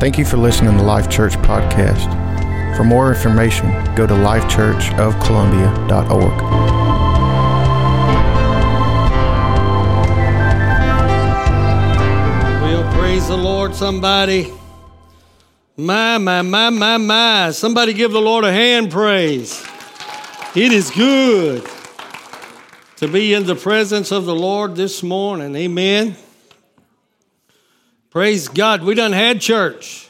Thank you for listening to Life Church Podcast. For more information, go to lifechurchofcolumbia.org. Well, praise the Lord, somebody. My, my, my, my, my. Somebody give the Lord a hand praise. It is good to be in the presence of the Lord this morning. Amen. Praise God. We done had church.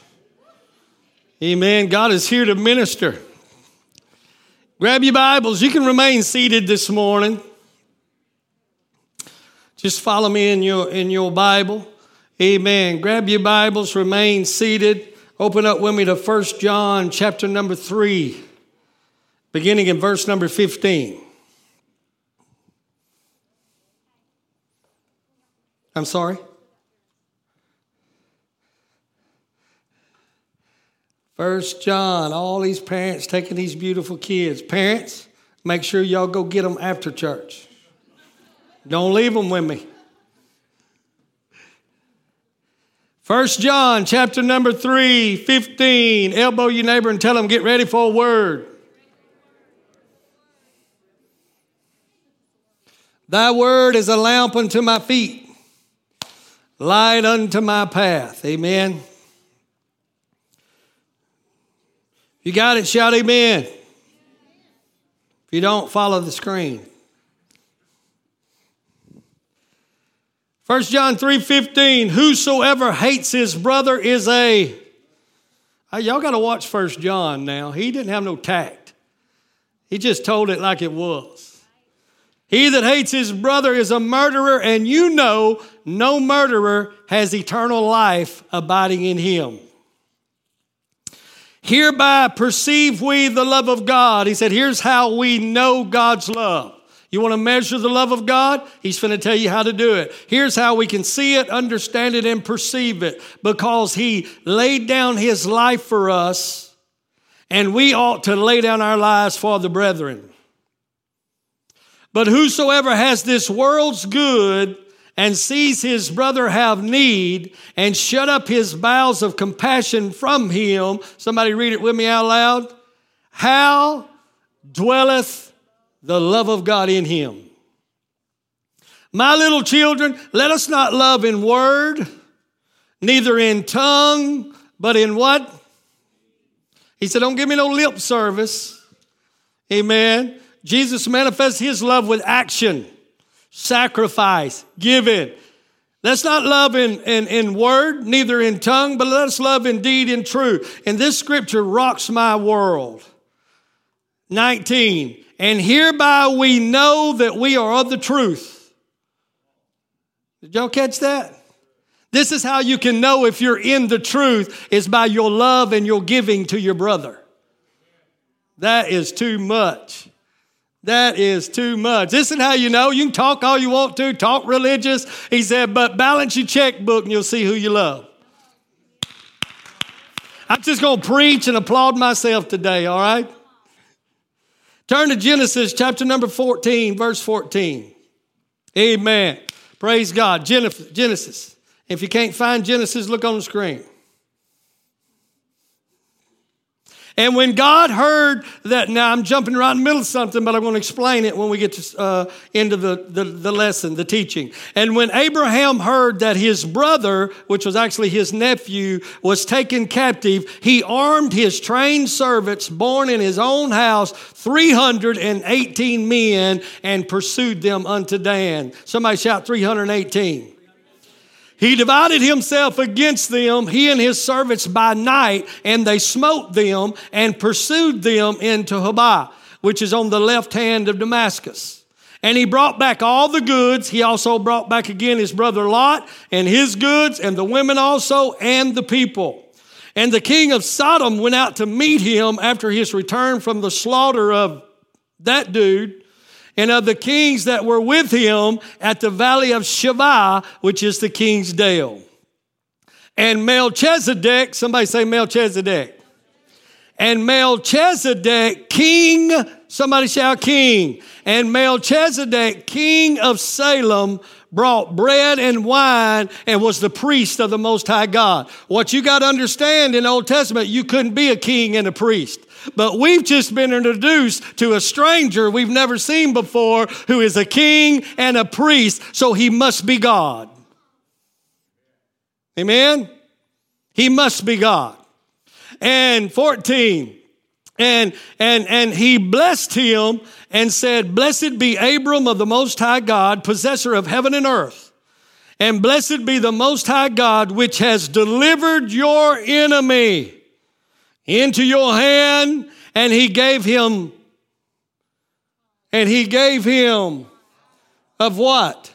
Amen. God is here to minister. Grab your Bibles. You can remain seated this morning. Just follow me in your in your Bible. Amen. Grab your Bibles, remain seated. Open up with me to 1 John chapter number 3, beginning in verse number 15. I'm sorry? First John, all these parents taking these beautiful kids. Parents, make sure y'all go get them after church. Don't leave them with me. First John chapter number 3, 15. Elbow your neighbor and tell them, get ready for a word. Thy word is a lamp unto my feet, light unto my path. Amen. You got it, shout amen. If you don't, follow the screen. 1 John 3:15 Whosoever hates his brother is a Y'all got to watch 1 John now. He didn't have no tact. He just told it like it was. He that hates his brother is a murderer and you know no murderer has eternal life abiding in him. Hereby perceive we the love of God. He said, Here's how we know God's love. You want to measure the love of God? He's going to tell you how to do it. Here's how we can see it, understand it, and perceive it because He laid down His life for us, and we ought to lay down our lives for the brethren. But whosoever has this world's good and sees his brother have need and shut up his bowels of compassion from him. Somebody read it with me out loud. How dwelleth the love of God in him? My little children, let us not love in word, neither in tongue, but in what? He said, Don't give me no lip service. Amen. Jesus manifests his love with action sacrifice, giving. Let's not love in, in, in word, neither in tongue, but let's love in deed and truth. And this scripture rocks my world. 19. And hereby we know that we are of the truth. Did y'all catch that? This is how you can know if you're in the truth is by your love and your giving to your brother. That is too much. That is too much. This is how you know. You can talk all you want to, talk religious. He said, but balance your checkbook and you'll see who you love. I'm just going to preach and applaud myself today, all right? Turn to Genesis chapter number 14, verse 14. Amen. Praise God. Genesis. If you can't find Genesis, look on the screen. And when God heard that, now I'm jumping right in the middle of something, but I'm going to explain it when we get to, uh, into the, the, the lesson, the teaching. And when Abraham heard that his brother, which was actually his nephew, was taken captive, he armed his trained servants born in his own house, 318 men, and pursued them unto Dan. Somebody shout 318. He divided himself against them, he and his servants by night, and they smote them and pursued them into Hobah, which is on the left hand of Damascus. And he brought back all the goods. He also brought back again his brother Lot and his goods, and the women also, and the people. And the king of Sodom went out to meet him after his return from the slaughter of that dude and of the kings that were with him at the valley of Shaveh, which is the king's dale. And Melchizedek, somebody say Melchizedek. And Melchizedek, king, somebody shout king. And Melchizedek, king of Salem, brought bread and wine and was the priest of the Most High God. What you got to understand in the Old Testament, you couldn't be a king and a priest. But we've just been introduced to a stranger we've never seen before who is a king and a priest, so he must be God. Amen? He must be God. And 14, and and and he blessed him and said, Blessed be Abram of the Most High God, possessor of heaven and earth. And blessed be the Most High God, which has delivered your enemy into your hand. And he gave him, and he gave him of what?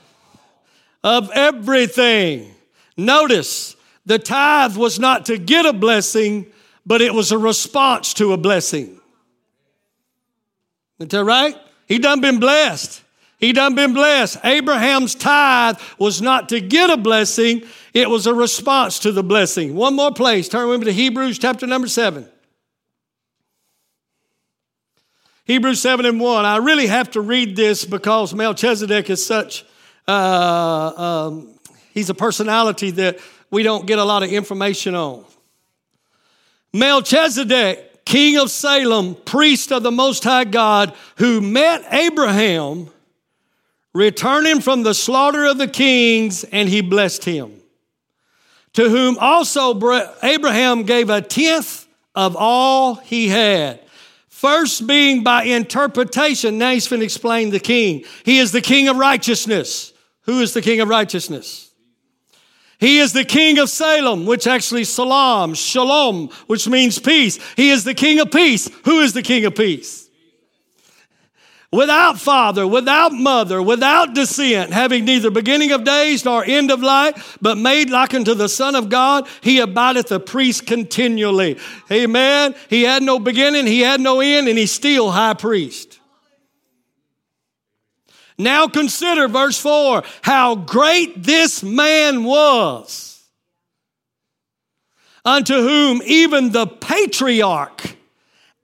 Of everything. Notice, the tithe was not to get a blessing, but it was a response to a blessing. Is that right? He done been blessed. He done been blessed. Abraham's tithe was not to get a blessing, it was a response to the blessing. One more place. Turn with me to Hebrews chapter number seven. Hebrews 7 and 1. I really have to read this because Melchizedek is such, uh, um, he's a personality that we don't get a lot of information on. Melchizedek, king of Salem, priest of the Most High God, who met Abraham, returning from the slaughter of the kings, and he blessed him. To whom also Abraham gave a tenth of all he had. First being by interpretation. Now he's going to explain the king. He is the king of righteousness. Who is the king of righteousness? He is the king of Salem, which actually salam, shalom, which means peace. He is the king of peace. Who is the king of peace? Without father, without mother, without descent, having neither beginning of days nor end of life, but made like unto the Son of God, he abideth a priest continually. Amen. He had no beginning, he had no end, and he's still high priest. Now consider verse 4 how great this man was, unto whom even the patriarch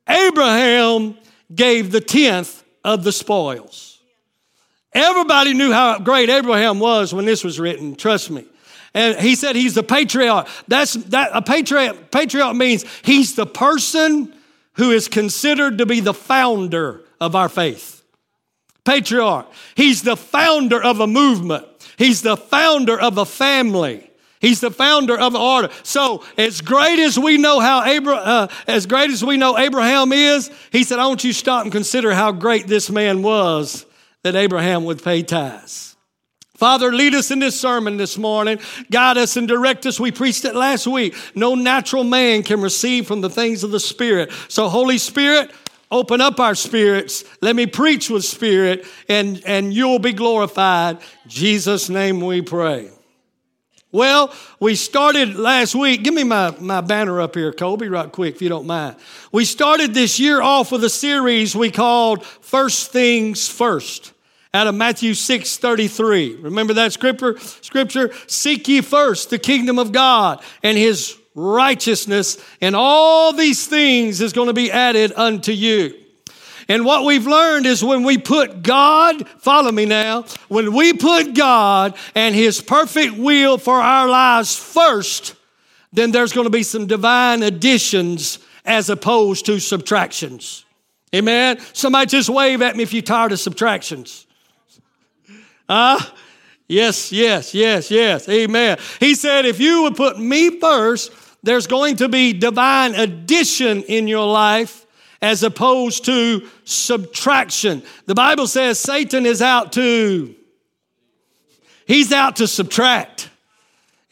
Abraham gave the tenth of the spoils. Everybody knew how great Abraham was when this was written, trust me. And he said he's the patriarch. That's that a patriarch patriarch means he's the person who is considered to be the founder of our faith patriarch. He's the founder of a movement. He's the founder of a family. He's the founder of an order. So, as great as we know how Abraham, uh, as great as we know Abraham is, he said, "I want you to stop and consider how great this man was that Abraham would pay tithes." Father, lead us in this sermon this morning. Guide us and direct us. We preached it last week. No natural man can receive from the things of the Spirit. So, Holy Spirit, open up our spirits. Let me preach with spirit, and, and you'll be glorified. In Jesus' name we pray. Well, we started last week. Give me my, my banner up here, Colby, right quick, if you don't mind. We started this year off with a series we called First Things First out of Matthew 6 33. Remember that scripture? Scripture, seek ye first the kingdom of God and his righteousness, and all these things is going to be added unto you. And what we've learned is when we put God, follow me now, when we put God and His perfect will for our lives first, then there's going to be some divine additions as opposed to subtractions. Amen. Somebody just wave at me if you're tired of subtractions. Ah, yes, yes, yes, yes. Amen. He said, if you would put me first, there's going to be divine addition in your life as opposed to subtraction. The Bible says Satan is out to, he's out to subtract.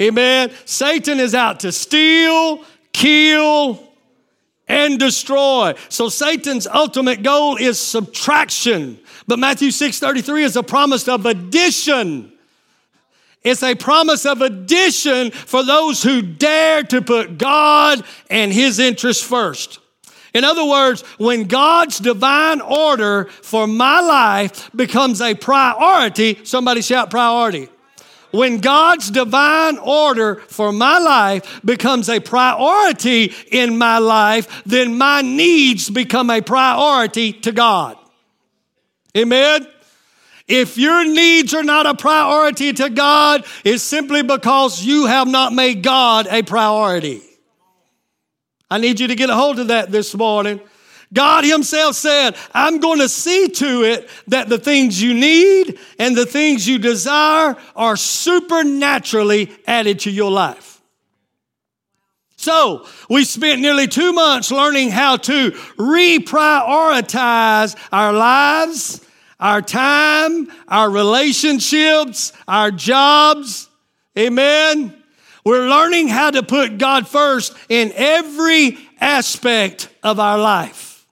Amen. Satan is out to steal, kill, and destroy. So Satan's ultimate goal is subtraction. But Matthew 6 33 is a promise of addition. It's a promise of addition for those who dare to put God and His interests first. In other words, when God's divine order for my life becomes a priority, somebody shout priority. When God's divine order for my life becomes a priority in my life, then my needs become a priority to God. Amen? If your needs are not a priority to God, it's simply because you have not made God a priority. I need you to get a hold of that this morning. God Himself said, I'm going to see to it that the things you need and the things you desire are supernaturally added to your life. So, we spent nearly two months learning how to reprioritize our lives, our time, our relationships, our jobs. Amen. We're learning how to put God first in every aspect of our life.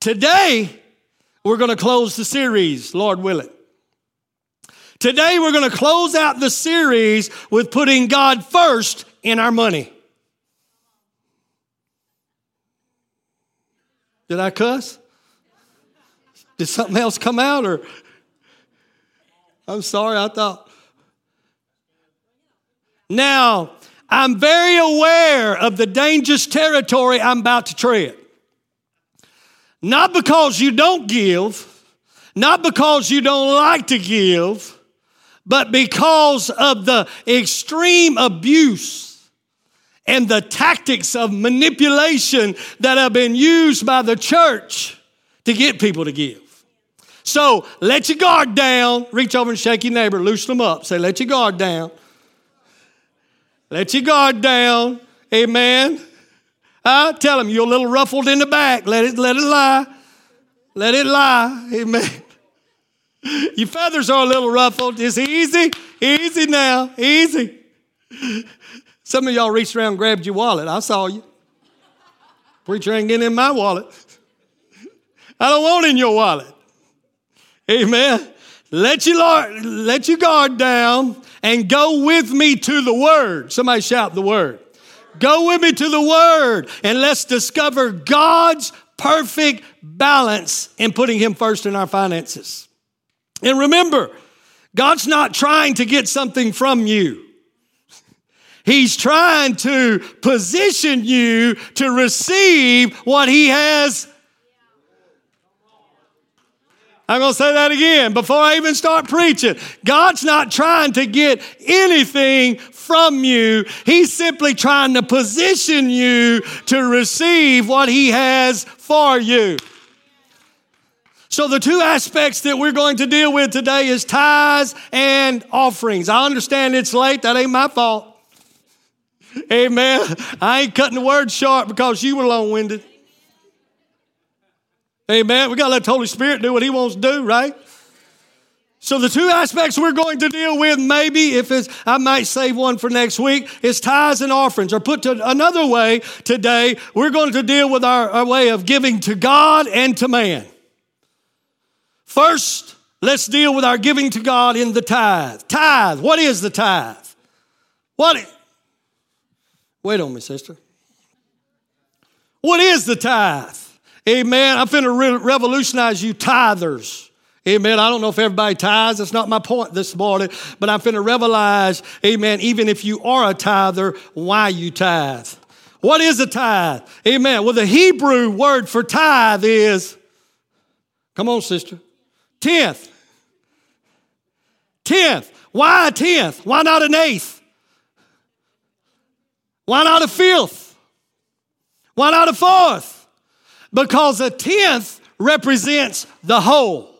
Today, we're going to close the series, Lord willing. Today, we're going to close out the series with putting God first in our money. Did I cuss? Did something else come out or? I'm sorry, I thought. Now, I'm very aware of the dangerous territory I'm about to tread. Not because you don't give, not because you don't like to give, but because of the extreme abuse and the tactics of manipulation that have been used by the church to get people to give. So let your guard down. Reach over and shake your neighbor, loosen them up. Say, let your guard down. Let your guard down. Amen. Uh, tell him you're a little ruffled in the back. Let it, let it lie. Let it lie. Amen. Your feathers are a little ruffled. It's easy. Easy now. Easy. Some of y'all reached around and grabbed your wallet. I saw you. Preacher ain't getting in my wallet. I don't want in your wallet. Amen. Let your, let your guard down and go with me to the Word. Somebody shout the Word. Go with me to the Word and let's discover God's perfect balance in putting Him first in our finances. And remember, God's not trying to get something from you. He's trying to position you to receive what He has I'm going to say that again before I even start preaching. God's not trying to get anything from you. He's simply trying to position you to receive what He has for you. So, the two aspects that we're going to deal with today is tithes and offerings. I understand it's late. That ain't my fault. Amen. I ain't cutting the word short because you were long winded. Amen. We got to let the Holy Spirit do what He wants to do, right? So the two aspects we're going to deal with, maybe if it's, I might save one for next week, is tithes and offerings. Or put to another way today, we're going to deal with our, our way of giving to God and to man. First, let's deal with our giving to God in the tithe. Tithe. What is the tithe? What? Wait on me, sister. What is the tithe? Amen. I'm finna re- revolutionize you tithers. Amen. I don't know if everybody tithes. That's not my point this morning, but I'm finna revelize, amen, even if you are a tither, why you tithe. What is a tithe? Amen. Well, the Hebrew word for tithe is, come on, sister, tenth. Tenth. Why a tenth? Why not an eighth? Why not a fifth? Why not a fourth? Because a tenth represents the whole.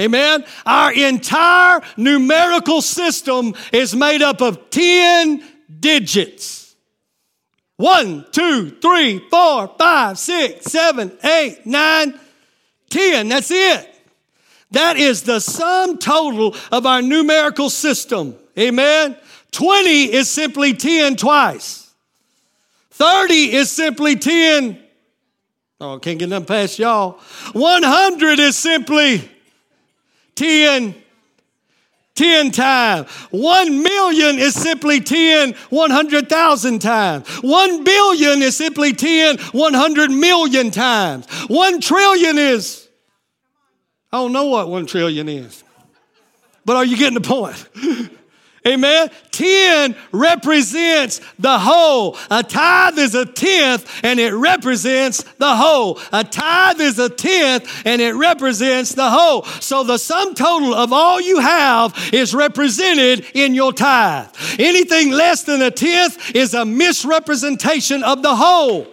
Amen. Our entire numerical system is made up of 10 digits. One, two, three, four, five, six, seven, eight, nine, ten. That's it. That is the sum total of our numerical system. Amen. 20 is simply 10 twice. 30 is simply 10 Oh, can't get nothing past y'all. 100 is simply 10, 10 times. 1 million is simply 10, 100,000 times. 1 billion is simply 10, 100 million times. 1 trillion is, I don't know what 1 trillion is. But are you getting the point? Amen. 10 represents the whole. A tithe is a tenth and it represents the whole. A tithe is a tenth and it represents the whole. So the sum total of all you have is represented in your tithe. Anything less than a tenth is a misrepresentation of the whole.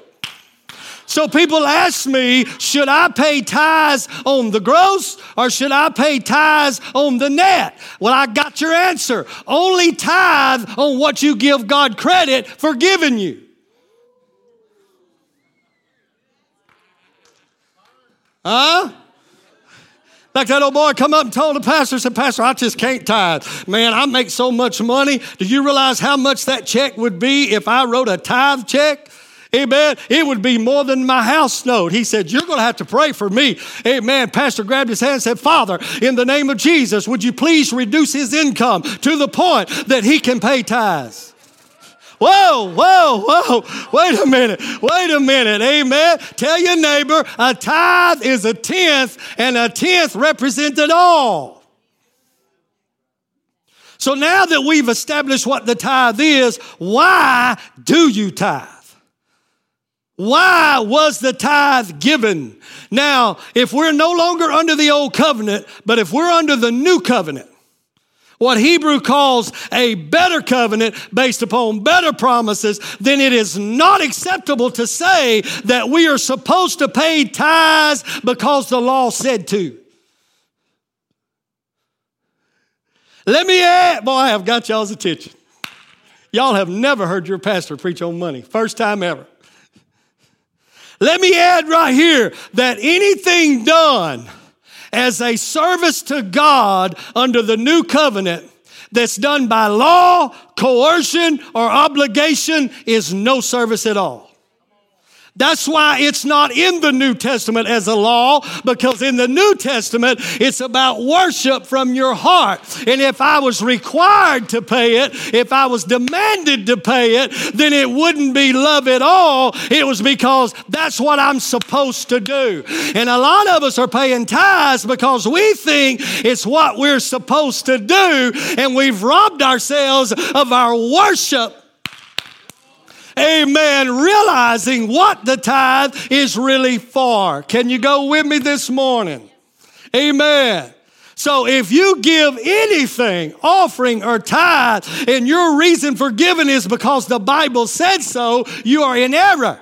So people ask me, should I pay tithes on the gross or should I pay tithes on the net? Well, I got your answer. Only tithe on what you give God credit for giving you. Huh? Like that old boy come up and told the pastor, said, Pastor, I just can't tithe. Man, I make so much money. Do you realize how much that check would be if I wrote a tithe check? Amen. It would be more than my house note. He said, You're going to have to pray for me. Amen. Pastor grabbed his hand and said, Father, in the name of Jesus, would you please reduce his income to the point that he can pay tithes? Whoa, whoa, whoa. Wait a minute. Wait a minute. Amen. Tell your neighbor a tithe is a tenth, and a tenth represents it all. So now that we've established what the tithe is, why do you tithe? Why was the tithe given? Now, if we're no longer under the old covenant, but if we're under the new covenant, what Hebrew calls a better covenant based upon better promises, then it is not acceptable to say that we are supposed to pay tithes because the law said to. Let me add, boy, I have got y'all's attention. Y'all have never heard your pastor preach on money. First time ever. Let me add right here that anything done as a service to God under the new covenant that's done by law, coercion, or obligation is no service at all. That's why it's not in the New Testament as a law, because in the New Testament, it's about worship from your heart. And if I was required to pay it, if I was demanded to pay it, then it wouldn't be love at all. It was because that's what I'm supposed to do. And a lot of us are paying tithes because we think it's what we're supposed to do, and we've robbed ourselves of our worship amen, realizing what the tithe is really for. Can you go with me this morning? Amen. So if you give anything, offering or tithe, and your reason for giving is because the Bible said so, you are in error.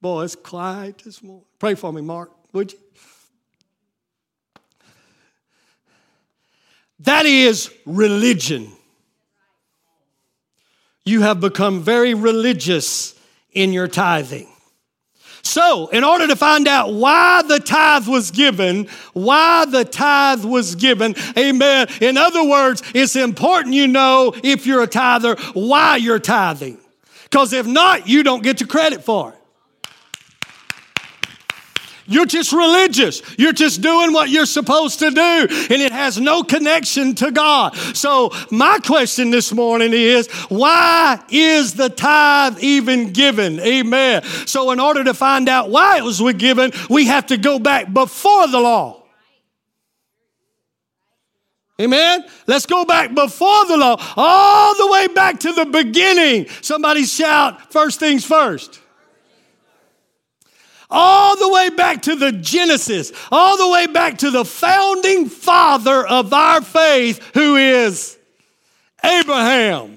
Boy, it's quiet this morning. Pray for me, Mark, would you? That is religion you have become very religious in your tithing. So, in order to find out why the tithe was given, why the tithe was given, amen. In other words, it's important you know if you're a tither why you're tithing. Because if not, you don't get the credit for it. You're just religious. You're just doing what you're supposed to do, and it has no connection to God. So, my question this morning is why is the tithe even given? Amen. So, in order to find out why it was given, we have to go back before the law. Amen. Let's go back before the law, all the way back to the beginning. Somebody shout, first things first all the way back to the Genesis, all the way back to the founding father of our faith, who is Abraham.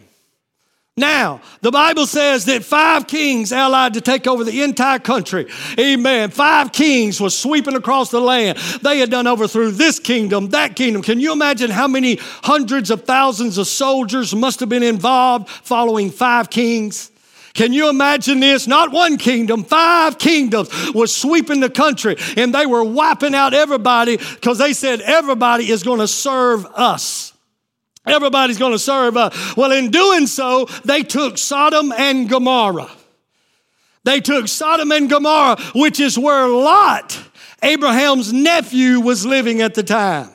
Now, the Bible says that five kings allied to take over the entire country. Amen. Five kings were sweeping across the land. They had done overthrew this kingdom, that kingdom. Can you imagine how many hundreds of thousands of soldiers must have been involved following five kings? Can you imagine this? Not one kingdom, five kingdoms was sweeping the country and they were wiping out everybody because they said everybody is going to serve us. Everybody's going to serve us. Well, in doing so, they took Sodom and Gomorrah. They took Sodom and Gomorrah, which is where Lot, Abraham's nephew, was living at the time.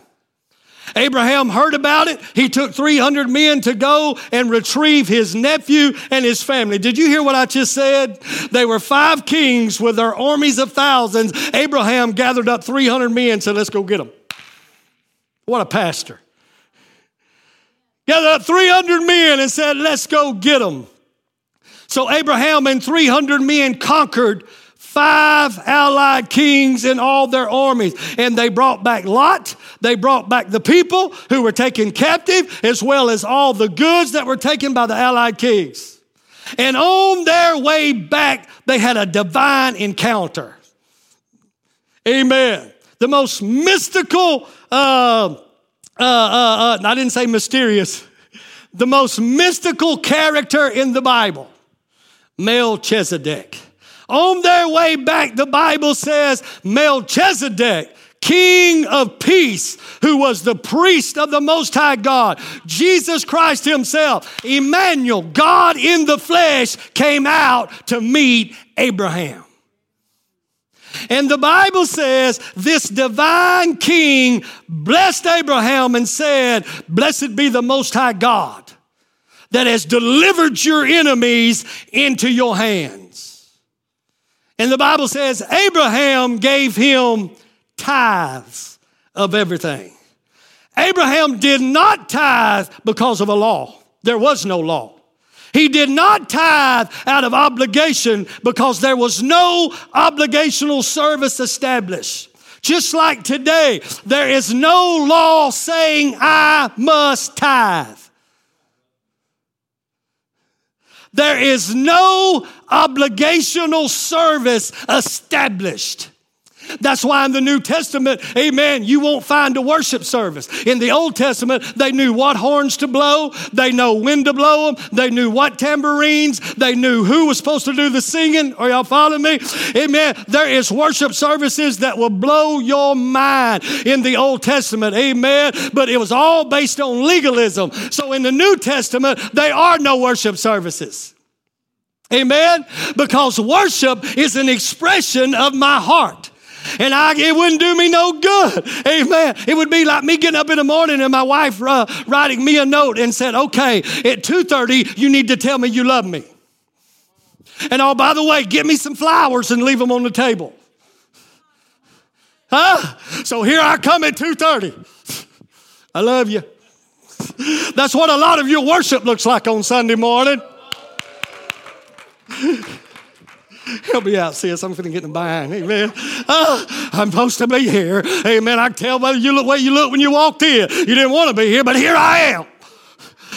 Abraham heard about it. He took 300 men to go and retrieve his nephew and his family. Did you hear what I just said? They were five kings with their armies of thousands. Abraham gathered up 300 men and said, Let's go get them. What a pastor. Gathered up 300 men and said, Let's go get them. So Abraham and 300 men conquered five allied kings and all their armies. And they brought back Lot. They brought back the people who were taken captive, as well as all the goods that were taken by the allied kings. And on their way back, they had a divine encounter. Amen. The most mystical, uh, uh, uh, uh, I didn't say mysterious, the most mystical character in the Bible, Melchizedek. On their way back, the Bible says Melchizedek, king of peace, who was the priest of the Most High God, Jesus Christ Himself, Emmanuel, God in the flesh, came out to meet Abraham. And the Bible says this divine king blessed Abraham and said, Blessed be the Most High God that has delivered your enemies into your hands. And the Bible says Abraham gave him tithes of everything. Abraham did not tithe because of a law, there was no law. He did not tithe out of obligation because there was no obligational service established. Just like today, there is no law saying I must tithe. There is no obligational service established. That's why in the New Testament, amen, you won't find a worship service. In the Old Testament, they knew what horns to blow, they know when to blow them, they knew what tambourines, they knew who was supposed to do the singing. Are y'all following me? Amen. There is worship services that will blow your mind in the Old Testament. Amen. But it was all based on legalism. So in the New Testament, there are no worship services. Amen. Because worship is an expression of my heart and I, it wouldn't do me no good. Amen. It would be like me getting up in the morning and my wife uh, writing me a note and said, okay, at 2.30, you need to tell me you love me. And oh, by the way, get me some flowers and leave them on the table. Huh? So here I come at 2.30. I love you. That's what a lot of your worship looks like on Sunday morning. Help me out, sis. I'm to get in behind. Amen. Uh, I'm supposed to be here. Amen. I can tell by you look way you look when you walked in. You didn't want to be here, but here I am.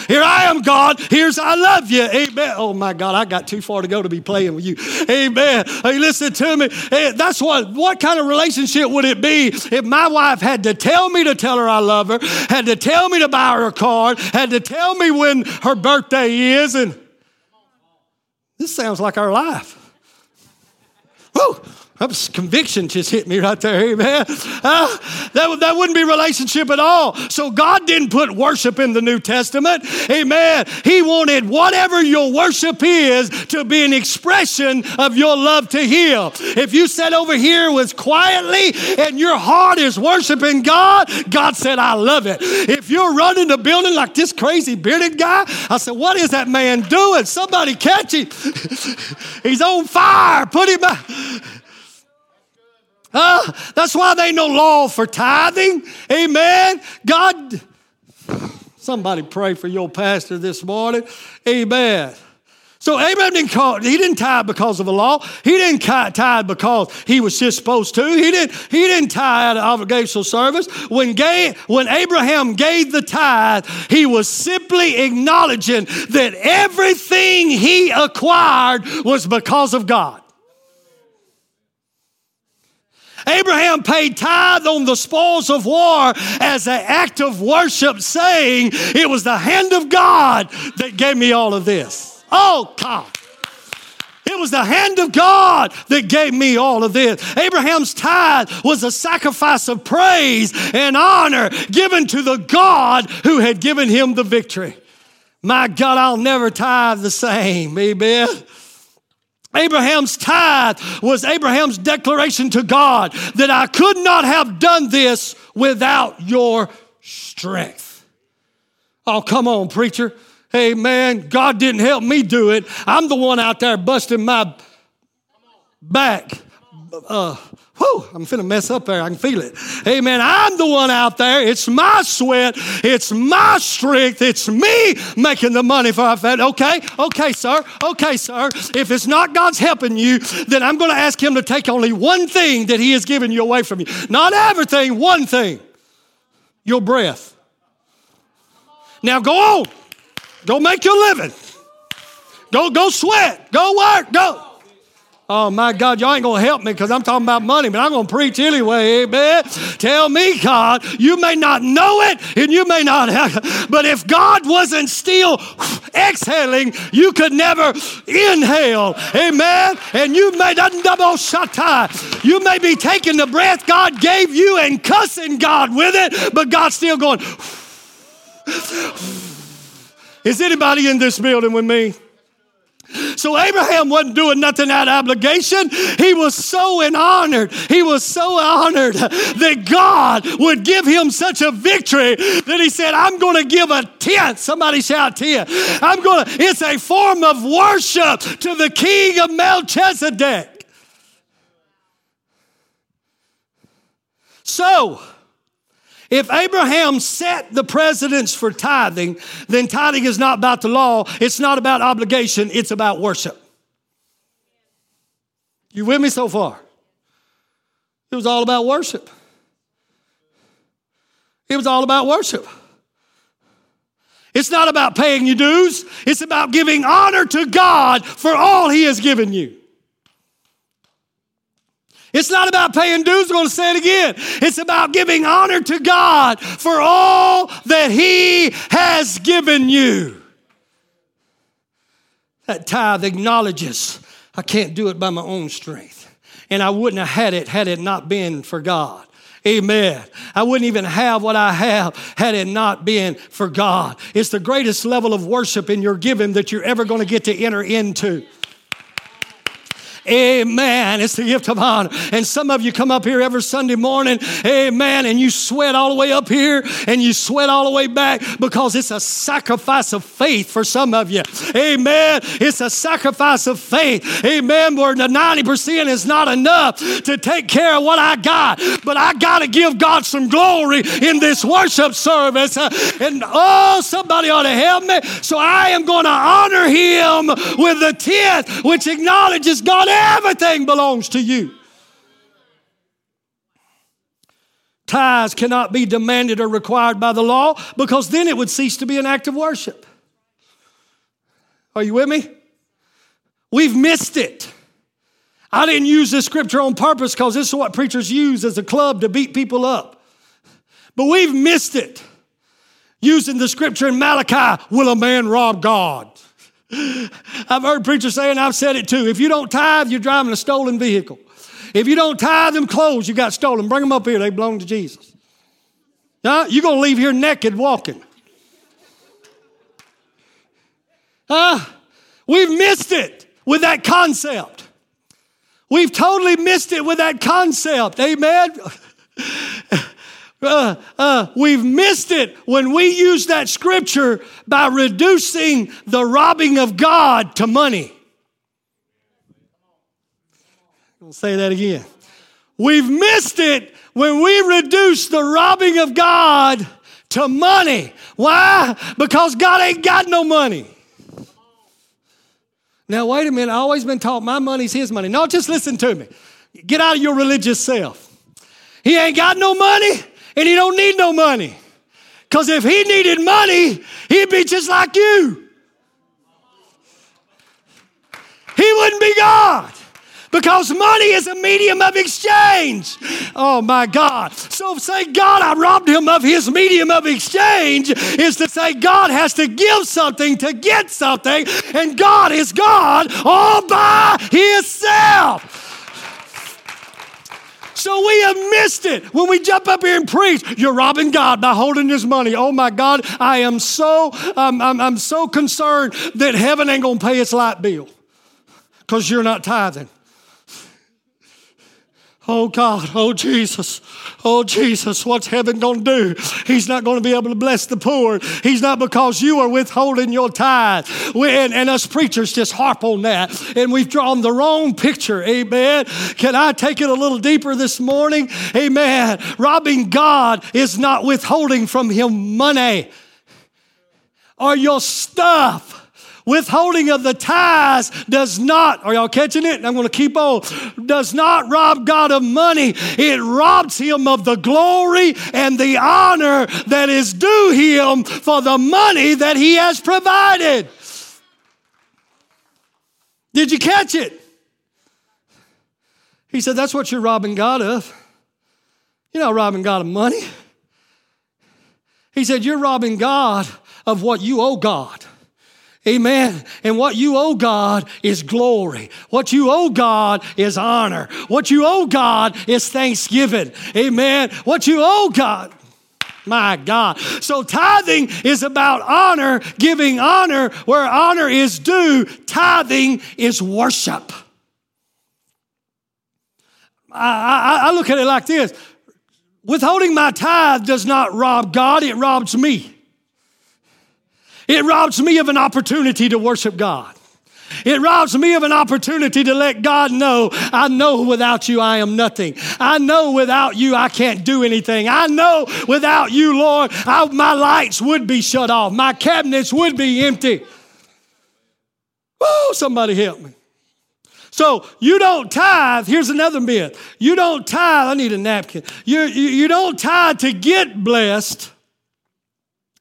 Here I am, God. Here's I love you. Amen. Oh my God, I got too far to go to be playing with you. Amen. Hey, listen to me. Hey, that's what what kind of relationship would it be if my wife had to tell me to tell her I love her, had to tell me to buy her a card, had to tell me when her birthday is, and this sounds like our life. Woo! That conviction just hit me right there, amen. Uh, that, that wouldn't be relationship at all. So God didn't put worship in the New Testament, amen. He wanted whatever your worship is to be an expression of your love to Him. If you sat over here was quietly and your heart is worshiping God, God said, I love it. If you're running the building like this crazy bearded guy, I said, What is that man doing? Somebody catch him. He's on fire. Put him back. Uh, that's why they no law for tithing. Amen. God, somebody pray for your pastor this morning. Amen. So Abraham didn't call, he didn't tithe because of a law. He didn't tithe because he was just supposed to. He didn't, he didn't tithe out of obligational service. When, gay, when Abraham gave the tithe, he was simply acknowledging that everything he acquired was because of God. Abraham paid tithe on the spoils of war as an act of worship, saying, It was the hand of God that gave me all of this. Oh, God. It was the hand of God that gave me all of this. Abraham's tithe was a sacrifice of praise and honor given to the God who had given him the victory. My God, I'll never tithe the same. Amen. Abraham's tithe was Abraham's declaration to God that I could not have done this without your strength. Oh, come on, preacher. Hey, man, God didn't help me do it. I'm the one out there busting my back, uh, whew, I'm finna mess up there. I can feel it. Hey, Amen. I'm the one out there. It's my sweat. It's my strength. It's me making the money for our family. Okay, okay, sir. Okay, sir. If it's not God's helping you, then I'm to ask Him to take only one thing that He has given you away from you. Not everything, one thing your breath. Now go on. Go make your living. Go, go sweat. Go work. Go. Oh my God, y'all ain't gonna help me because I'm talking about money, but I'm gonna preach anyway, amen. Tell me, God, you may not know it and you may not have, but if God wasn't still exhaling, you could never inhale, amen. And you may not double shata. You may be taking the breath God gave you and cussing God with it, but God's still going. Is anybody in this building with me? So Abraham wasn't doing nothing out of obligation. He was so honored. He was so honored that God would give him such a victory that he said, I'm going to give a tenth. Somebody shout tenth. I'm going to, it's a form of worship to the king of Melchizedek. So, if Abraham set the precedence for tithing, then tithing is not about the law, it's not about obligation, it's about worship. You with me so far? It was all about worship. It was all about worship. It's not about paying your dues, it's about giving honor to God for all He has given you. It's not about paying dues, I'm going to say it again. It's about giving honor to God for all that He has given you. That tithe acknowledges I can't do it by my own strength. And I wouldn't have had it had it not been for God. Amen. I wouldn't even have what I have had it not been for God. It's the greatest level of worship in your giving that you're ever going to get to enter into. Amen. It's the gift of honor. And some of you come up here every Sunday morning, amen, and you sweat all the way up here and you sweat all the way back because it's a sacrifice of faith for some of you. Amen. It's a sacrifice of faith. Amen. Where the 90% is not enough to take care of what I got, but I got to give God some glory in this worship service. Uh, and oh, somebody ought to help me. So I am going to honor him with the tenth, which acknowledges God Everything belongs to you. Tithes cannot be demanded or required by the law because then it would cease to be an act of worship. Are you with me? We've missed it. I didn't use this scripture on purpose because this is what preachers use as a club to beat people up. But we've missed it. Using the scripture in Malachi, will a man rob God? I've heard preachers say, and I've said it too if you don't tithe, you're driving a stolen vehicle. If you don't tithe them clothes you got stolen, bring them up here. They belong to Jesus. Huh? You're going to leave here naked walking. Huh? We've missed it with that concept. We've totally missed it with that concept. Amen. Uh, uh, we've missed it when we use that scripture by reducing the robbing of God to money. I'll say that again. We've missed it when we reduce the robbing of God to money. Why? Because God ain't got no money. Now, wait a minute. I've always been taught my money's his money. No, just listen to me. Get out of your religious self. He ain't got no money and he don't need no money. Because if he needed money, he'd be just like you. He wouldn't be God because money is a medium of exchange. Oh my God. So say, God, I robbed him of his medium of exchange is to say God has to give something to get something, and God is God all by himself. So we have missed it when we jump up here and preach. You're robbing God by holding His money. Oh my God, I am so um, I'm, I'm so concerned that heaven ain't gonna pay its light bill because you're not tithing. Oh God, oh Jesus, oh Jesus, what's heaven to do? He's not to be able to bless the poor. He's not because you are withholding your tithe. We, and, and us preachers just harp on that. And we've drawn the wrong picture. Amen. Can I take it a little deeper this morning? Amen. Robbing God is not withholding from Him money or your stuff. Withholding of the tithes does not, are y'all catching it? I'm going to keep on. Does not rob God of money. It robs him of the glory and the honor that is due him for the money that he has provided. Did you catch it? He said, That's what you're robbing God of. You're not robbing God of money. He said, You're robbing God of what you owe God. Amen. And what you owe God is glory. What you owe God is honor. What you owe God is thanksgiving. Amen. What you owe God. My God. So tithing is about honor, giving honor where honor is due. Tithing is worship. I, I, I look at it like this withholding my tithe does not rob God, it robs me. It robs me of an opportunity to worship God. It robs me of an opportunity to let God know I know without you I am nothing. I know without you I can't do anything. I know without you, Lord, I, my lights would be shut off, my cabinets would be empty. Oh, somebody help me. So you don't tithe. Here's another myth. You don't tithe. I need a napkin. You, you, you don't tithe to get blessed.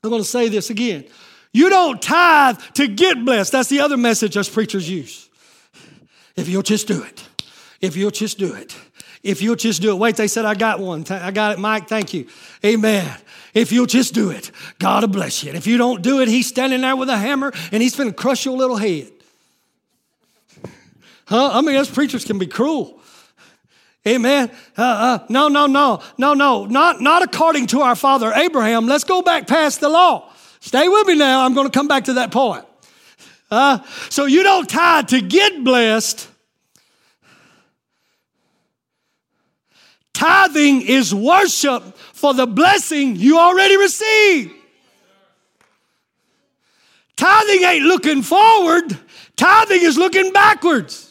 I'm going to say this again. You don't tithe to get blessed. That's the other message us preachers use. If you'll just do it. If you'll just do it. If you'll just do it. Wait, they said I got one. I got it, Mike. Thank you. Amen. If you'll just do it, God will bless you. And if you don't do it, He's standing there with a hammer and He's going to crush your little head. Huh? I mean, us preachers can be cruel. Amen. Uh, uh, no, no, no, no, no. Not, not according to our father Abraham. Let's go back past the law. Stay with me now. I'm going to come back to that point. Uh, so you don't tithe to get blessed. Tithing is worship for the blessing you already received. Tithing ain't looking forward, tithing is looking backwards.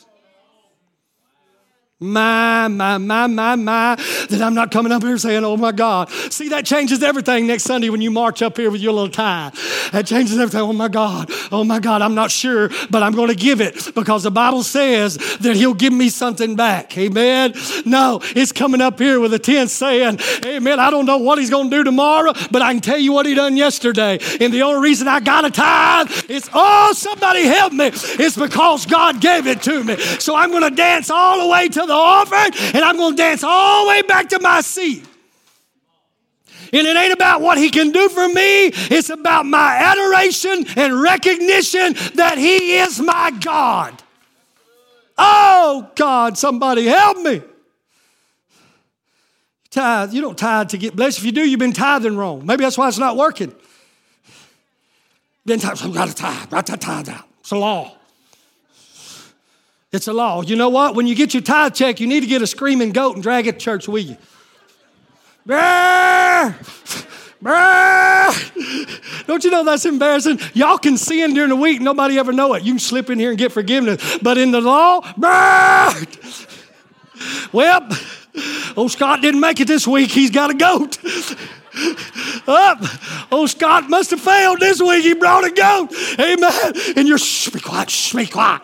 My, my, my, my, my, that I'm not coming up here saying, oh my God. See, that changes everything next Sunday when you march up here with your little tie. That changes everything. Oh my God, oh my God, I'm not sure, but I'm going to give it because the Bible says that He'll give me something back. Amen. No, it's coming up here with a tent saying, Amen. I don't know what He's going to do tomorrow, but I can tell you what He done yesterday. And the only reason I got a tithe is, oh, somebody help me. It's because God gave it to me. So I'm going to dance all the way the offering and I'm going to dance all the way back to my seat. And it ain't about what he can do for me, it's about my adoration and recognition that he is my God. Oh, God, somebody help me. Tithe, you don't tithe to get blessed. If you do, you've been tithing wrong. Maybe that's why it's not working. Been tithing, I've got to tithe, got to tithe out. It's a law. It's a law. You know what? When you get your tithe check, you need to get a screaming goat and drag it to church with you. Don't you know that's embarrassing? Y'all can sin during the week, nobody ever know it. You can slip in here and get forgiveness. But in the law, well, old Scott didn't make it this week. He's got a goat. Up. Oh, Scott must have failed this week. He brought a goat. Amen. And you're, shh, be quiet, shh, be quiet.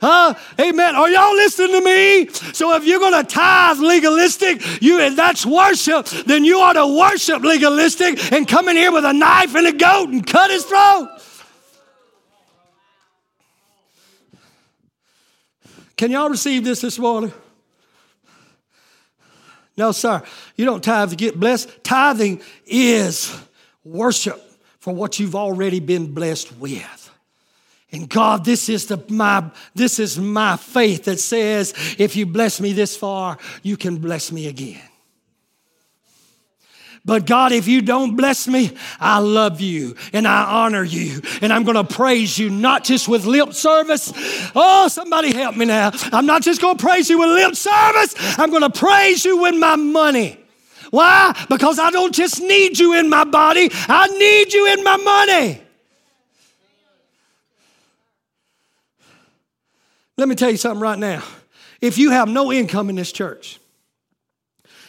Huh? Amen. Are y'all listening to me? So if you're going to tithe legalistic, you and that's worship, then you ought to worship legalistic and come in here with a knife and a goat and cut his throat. Can y'all receive this this morning? No, sir. You don't tithe to get blessed. Tithing is worship for what you've already been blessed with. And God, this is the my this is my faith that says if you bless me this far, you can bless me again. But God, if you don't bless me, I love you and I honor you and I'm going to praise you, not just with lip service. Oh, somebody help me now. I'm not just going to praise you with lip service, I'm going to praise you with my money. Why? Because I don't just need you in my body, I need you in my money. Let me tell you something right now. If you have no income in this church,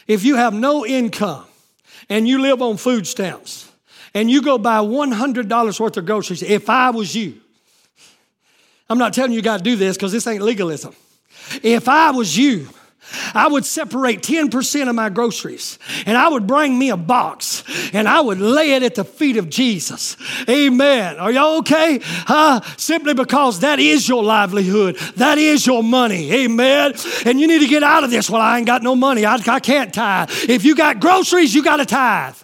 if you have no income and you live on food stamps and you go buy $100 worth of groceries, if I was you, I'm not telling you you got to do this because this ain't legalism. If I was you, I would separate 10% of my groceries and I would bring me a box and I would lay it at the feet of Jesus. Amen. Are y'all okay? Uh, simply because that is your livelihood, that is your money. Amen. And you need to get out of this. Well, I ain't got no money, I, I can't tithe. If you got groceries, you got to tithe.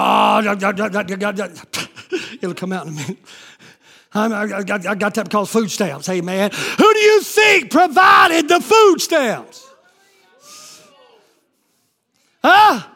Oh, it'll come out in a minute. I got, I got that because food stamps. Hey, man. Who do you think provided the food stamps? Huh?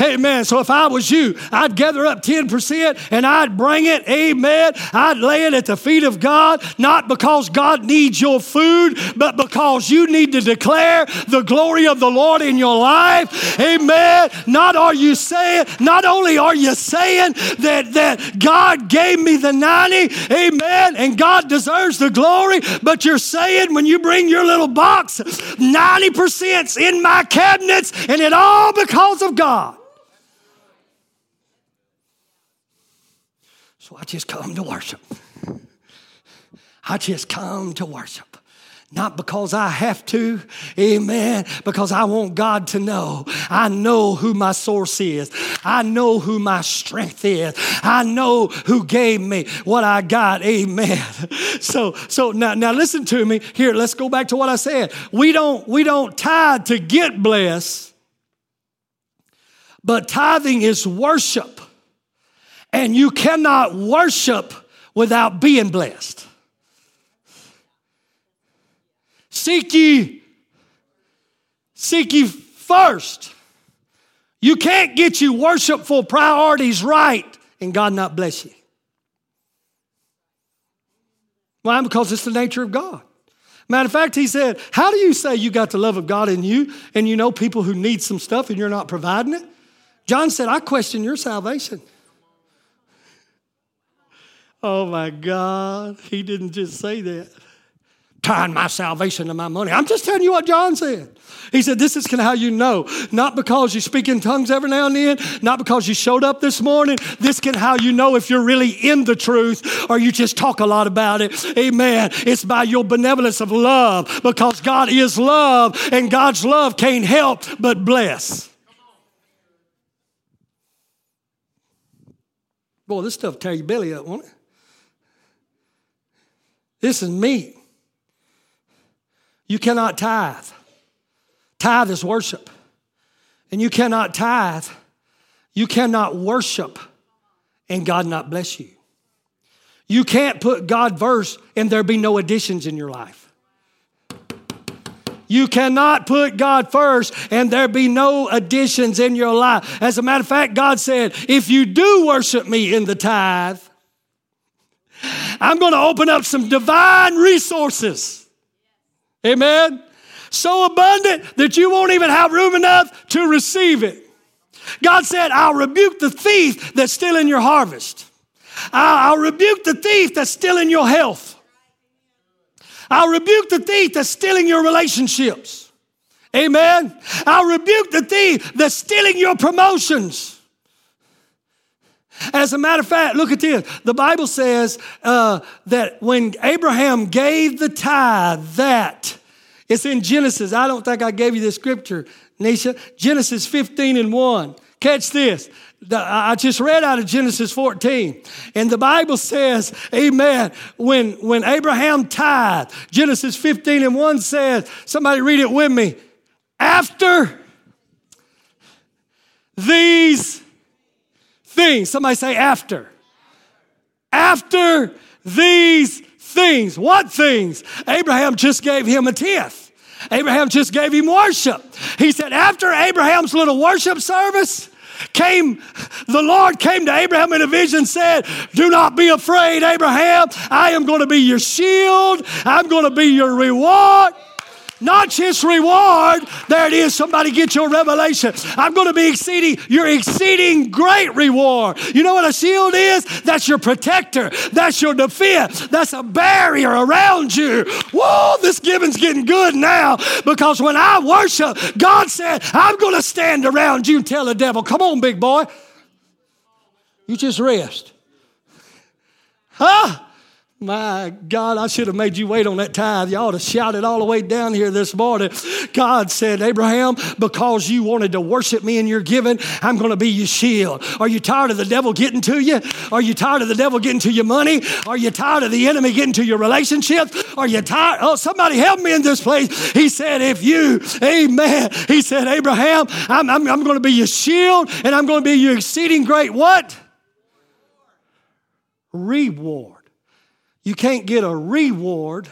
Man, so if I was you, I'd gather up 10% and I'd bring it, amen. I'd lay it at the feet of God, not because God needs your food, but because you need to declare the glory of the Lord in your life, amen. Not are you saying, not only are you saying that, that God gave me the 90, amen, and God deserves the glory, but you're saying when you bring your little box, 90%'s in my cabinets, and it all because of God. So I just come to worship. I just come to worship. Not because I have to, amen, because I want God to know. I know who my source is. I know who my strength is. I know who gave me what I got, amen. So, so now, now listen to me. Here, let's go back to what I said. We don't, we don't tithe to get blessed, but tithing is worship. And you cannot worship without being blessed. Seek ye, seek ye first. You can't get your worshipful priorities right and God not bless you. Why? Because it's the nature of God. Matter of fact, he said, How do you say you got the love of God in you and you know people who need some stuff and you're not providing it? John said, I question your salvation. Oh my God, he didn't just say that. Tying my salvation to my money. I'm just telling you what John said. He said, This is how you know. Not because you speak in tongues every now and then, not because you showed up this morning. This can how you know if you're really in the truth or you just talk a lot about it. Amen. It's by your benevolence of love because God is love and God's love can't help but bless. Boy, this stuff tear your belly up, won't it? This is meat. You cannot tithe. Tithe is worship. And you cannot tithe. You cannot worship and God not bless you. You can't put God first and there be no additions in your life. You cannot put God first and there be no additions in your life. As a matter of fact, God said, if you do worship me in the tithe, I'm going to open up some divine resources. Amen. So abundant that you won't even have room enough to receive it. God said, I'll rebuke the thief that's stealing your harvest. I'll, rebuke the thief that's stealing your health. I'll rebuke the thief that's stealing your relationships. Amen. I'll rebuke the thief that's stealing your promotions. As a matter of fact, look at this. The Bible says uh, that when Abraham gave the tithe, that it's in Genesis. I don't think I gave you the scripture, Nisha. Genesis 15 and 1. Catch this. I just read out of Genesis 14. And the Bible says, Amen, when, when Abraham tithe, Genesis 15 and 1 says, somebody read it with me. After these things. Somebody say after. After these things. What things? Abraham just gave him a tenth. Abraham just gave him worship. He said, after Abraham's little worship service, came the lord came to abraham in a vision said do not be afraid abraham i am going to be your shield i'm going to be your reward not just reward. There it is. Somebody get your revelation. I'm going to be exceeding your exceeding great reward. You know what a shield is? That's your protector. That's your defense. That's a barrier around you. Whoa, this giving's getting good now because when I worship, God said, I'm going to stand around you and tell the devil, come on, big boy. You just rest. Huh? My God, I should have made you wait on that tithe. You ought to shout it all the way down here this morning. God said, Abraham, because you wanted to worship me in your giving, I'm going to be your shield. Are you tired of the devil getting to you? Are you tired of the devil getting to your money? Are you tired of the enemy getting to your relationships? Are you tired? Oh, somebody help me in this place. He said, if you, amen. He said, Abraham, I'm, I'm, I'm going to be your shield and I'm going to be your exceeding great what? Reward. You can't get a reward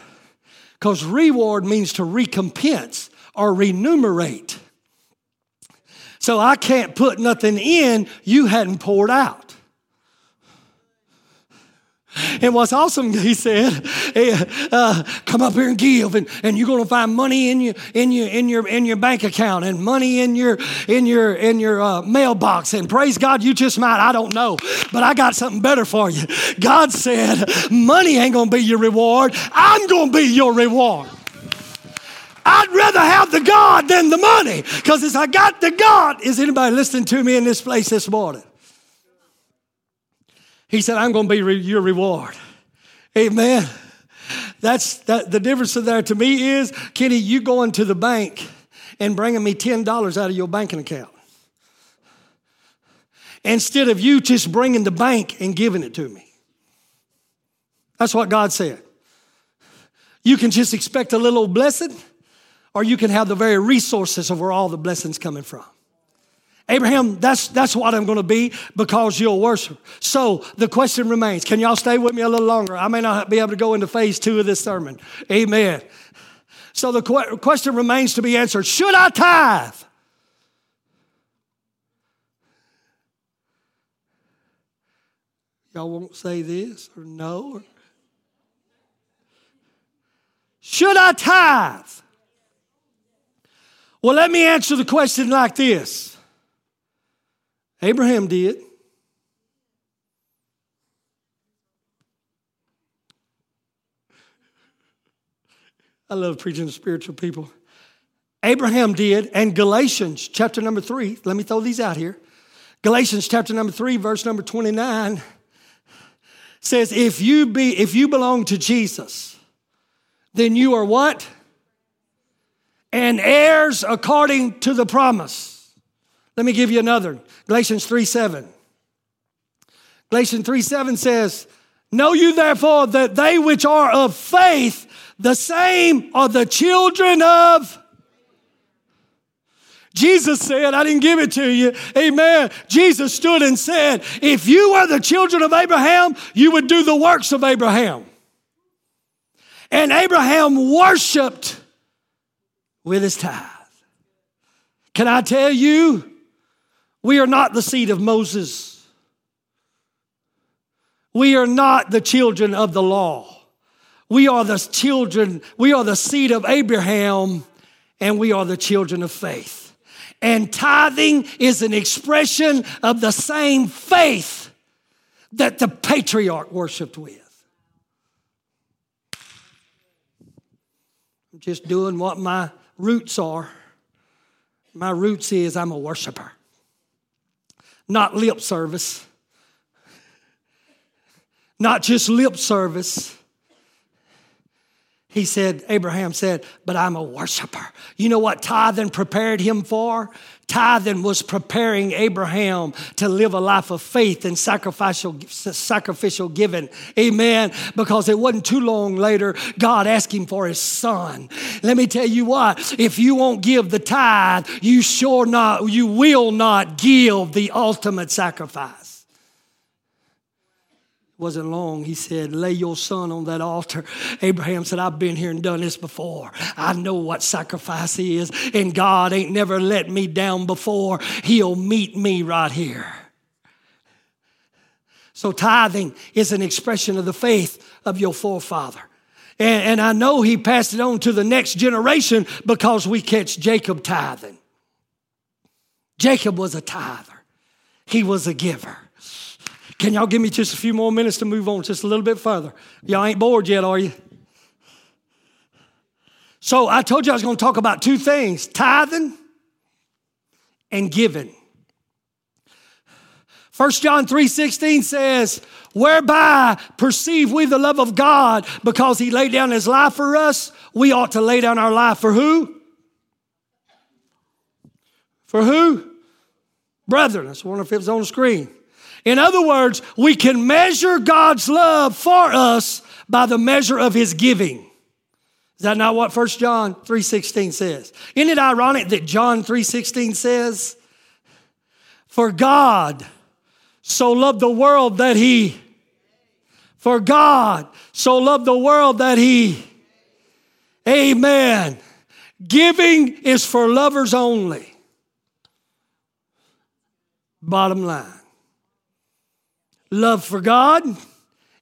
because reward means to recompense or remunerate. So I can't put nothing in you hadn't poured out. And what's awesome, he said, hey, uh, come up here and give, and, and you're going to find money in your in your in your in your bank account, and money in your in your in your uh, mailbox. And praise God, you just might. I don't know, but I got something better for you. God said, money ain't going to be your reward. I'm going to be your reward. I'd rather have the God than the money, because as I got the God, is anybody listening to me in this place this morning? He said, I'm going to be re- your reward. Amen. That's that, the difference there to me is, Kenny, you going to the bank and bringing me $10 out of your banking account. Instead of you just bringing the bank and giving it to me. That's what God said. You can just expect a little blessing, or you can have the very resources of where all the blessings coming from. Abraham, that's, that's what I'm going to be because you'll worship. So the question remains can y'all stay with me a little longer? I may not be able to go into phase two of this sermon. Amen. So the qu- question remains to be answered Should I tithe? Y'all won't say this or no. Or... Should I tithe? Well, let me answer the question like this Abraham did. I love preaching to spiritual people. Abraham did, and Galatians chapter number three, let me throw these out here. Galatians chapter number three, verse number 29 says, if you be, if you belong to Jesus, then you are what? And heirs according to the promise. Let me give you another. Galatians 3 7. Galatians 3 7 says, Know you therefore that they which are of faith, the same are the children of. Jesus said, I didn't give it to you. Amen. Jesus stood and said, If you were the children of Abraham, you would do the works of Abraham. And Abraham worshiped with his tithe. Can I tell you? We are not the seed of Moses. We are not the children of the law. We are the children, we are the seed of Abraham, and we are the children of faith. And tithing is an expression of the same faith that the patriarch worshiped with. I'm just doing what my roots are. My roots is I'm a worshiper not lip service. Not just lip service. He said, Abraham said, but I'm a worshiper. You know what tithing prepared him for? Tithing was preparing Abraham to live a life of faith and sacrificial, sacrificial giving. Amen. Because it wasn't too long later, God asked him for his son. Let me tell you what, if you won't give the tithe, you sure not, you will not give the ultimate sacrifice. Wasn't long. He said, Lay your son on that altar. Abraham said, I've been here and done this before. I know what sacrifice is, and God ain't never let me down before. He'll meet me right here. So, tithing is an expression of the faith of your forefather. And, and I know he passed it on to the next generation because we catch Jacob tithing. Jacob was a tither, he was a giver. Can y'all give me just a few more minutes to move on just a little bit further? Y'all ain't bored yet, are you? So I told you I was going to talk about two things tithing and giving. 1 John 3:16 says, "Whereby perceive we the love of God because he laid down his life for us, we ought to lay down our life for who? For who? Brethren. That's one if it was on the screen. In other words, we can measure God's love for us by the measure of his giving. Is that not what 1 John 3:16 says? Isn't it ironic that John 3:16 says, "For God so loved the world that he for God so loved the world that he Amen. Giving is for lovers only. Bottom line. Love for God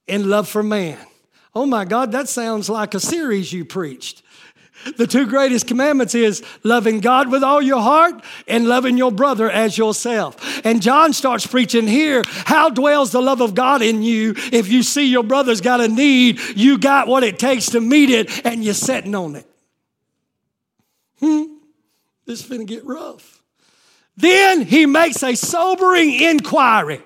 and love for man. Oh my God, that sounds like a series you preached. The two greatest commandments is loving God with all your heart and loving your brother as yourself. And John starts preaching here, how dwells the love of God in you if you see your brother's got a need, you got what it takes to meet it and you're sitting on it. Hmm, this is gonna get rough. Then he makes a sobering inquiry.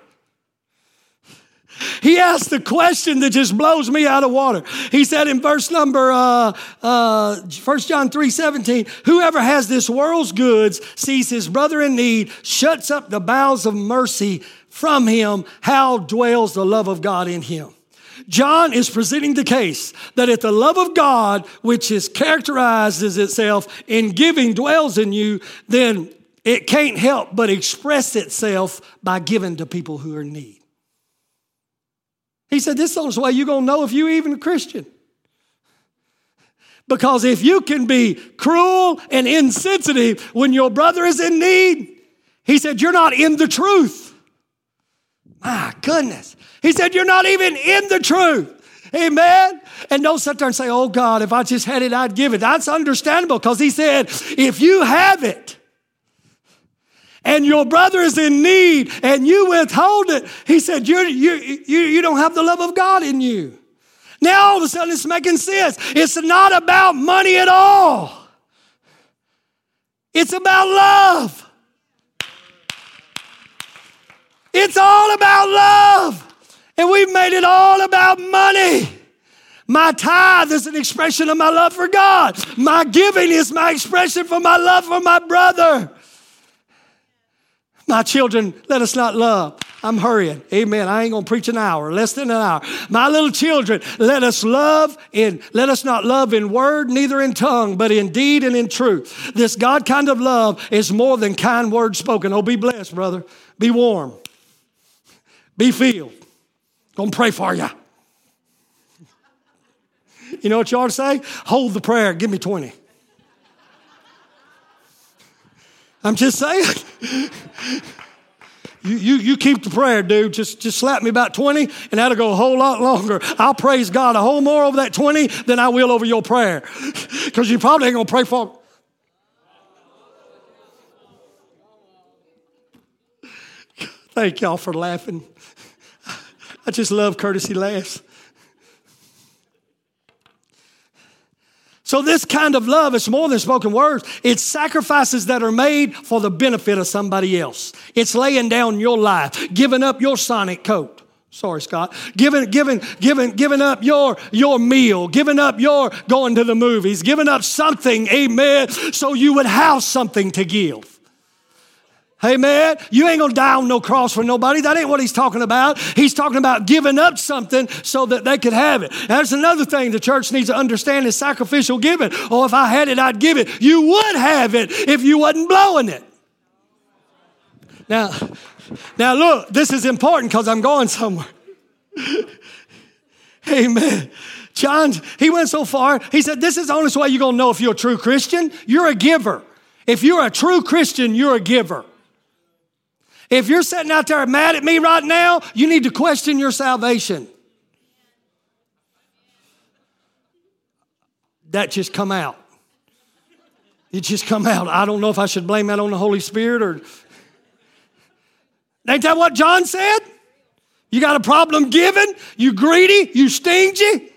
He asked the question that just blows me out of water. He said in verse number uh, uh, 1 John 3 17, whoever has this world's goods sees his brother in need, shuts up the bowels of mercy from him. How dwells the love of God in him? John is presenting the case that if the love of God, which is characterizes itself in giving, dwells in you, then it can't help but express itself by giving to people who are in need. He said, This is the way you're going to know if you're even a Christian. Because if you can be cruel and insensitive when your brother is in need, he said, You're not in the truth. My goodness. He said, You're not even in the truth. Amen. And don't sit there and say, Oh God, if I just had it, I'd give it. That's understandable because he said, If you have it, and your brother is in need and you withhold it, he said, you you, you, you don't have the love of God in you. Now all of a sudden it's making sense. It's not about money at all, it's about love. It's all about love. And we've made it all about money. My tithe is an expression of my love for God. My giving is my expression for my love for my brother. My children, let us not love. I'm hurrying. Amen. I ain't gonna preach an hour, less than an hour. My little children, let us love in, let us not love in word, neither in tongue, but in deed and in truth. This God kind of love is more than kind words spoken. Oh, be blessed, brother. Be warm. Be filled. Gonna pray for you. You know what you ought to say? Hold the prayer. Give me 20. I'm just saying. You, you, you keep the prayer, dude. Just, just slap me about 20, and that'll go a whole lot longer. I'll praise God a whole more over that 20 than I will over your prayer. Because you probably ain't going to pray for. Thank y'all for laughing. I just love courtesy laughs. So, this kind of love is more than spoken words. It's sacrifices that are made for the benefit of somebody else. It's laying down your life, giving up your sonic coat. Sorry, Scott. Giving, giving, giving, giving up your, your meal, giving up your going to the movies, giving up something, amen, so you would have something to give. Man, you ain't gonna die on no cross for nobody. That ain't what he's talking about. He's talking about giving up something so that they could have it. That's another thing the church needs to understand is sacrificial giving. Oh, if I had it, I'd give it. You would have it if you wasn't blowing it. Now, now look, this is important because I'm going somewhere. Amen. John, he went so far, he said, This is the only way you're to know if you're a true Christian. You're a giver. If you're a true Christian, you're a giver. If you're sitting out there mad at me right now, you need to question your salvation. That just come out. It just come out. I don't know if I should blame that on the Holy Spirit or. Ain't that what John said? You got a problem giving? You greedy? You stingy?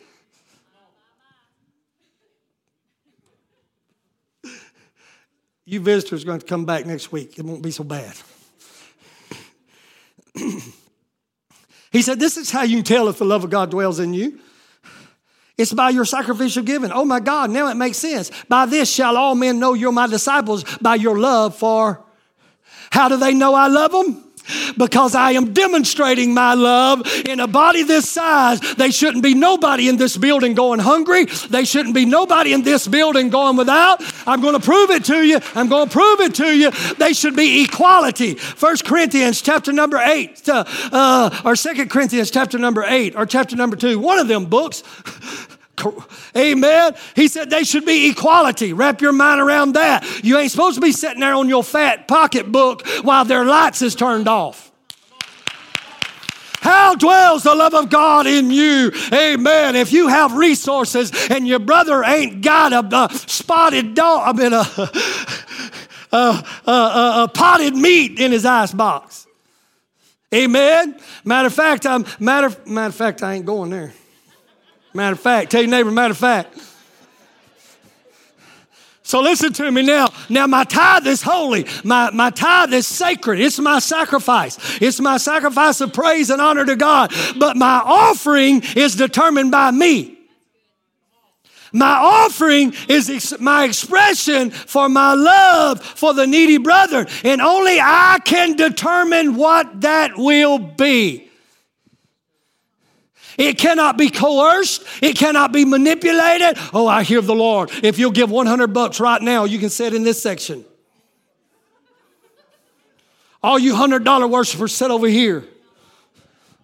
You visitors are going to come back next week. It won't be so bad. He said, This is how you tell if the love of God dwells in you. It's by your sacrificial giving. Oh my God, now it makes sense. By this shall all men know you're my disciples by your love for. How do they know I love them? Because I am demonstrating my love in a body this size. They shouldn't be nobody in this building going hungry. They shouldn't be nobody in this building going without. I'm going to prove it to you. I'm going to prove it to you. They should be equality. First Corinthians chapter number 8 uh, uh, or Second Corinthians chapter number 8 or chapter number 2. One of them books. Amen. He said they should be equality. Wrap your mind around that. You ain't supposed to be sitting there on your fat pocketbook while their lights is turned off. How dwells the love of God in you? Amen. If you have resources and your brother ain't got a, a spotted dog, I mean, a, a, a, potted meat in his ice box. Amen. Matter of fact, I'm matter matter of fact, I ain't going there. Matter of fact, tell your neighbor, matter of fact. So listen to me now. Now, my tithe is holy. My, my tithe is sacred. It's my sacrifice. It's my sacrifice of praise and honor to God. But my offering is determined by me. My offering is ex- my expression for my love for the needy brother. And only I can determine what that will be. It cannot be coerced. It cannot be manipulated. Oh, I hear the Lord. If you'll give 100 bucks right now, you can sit in this section. All you $100 worshipers, sit over here.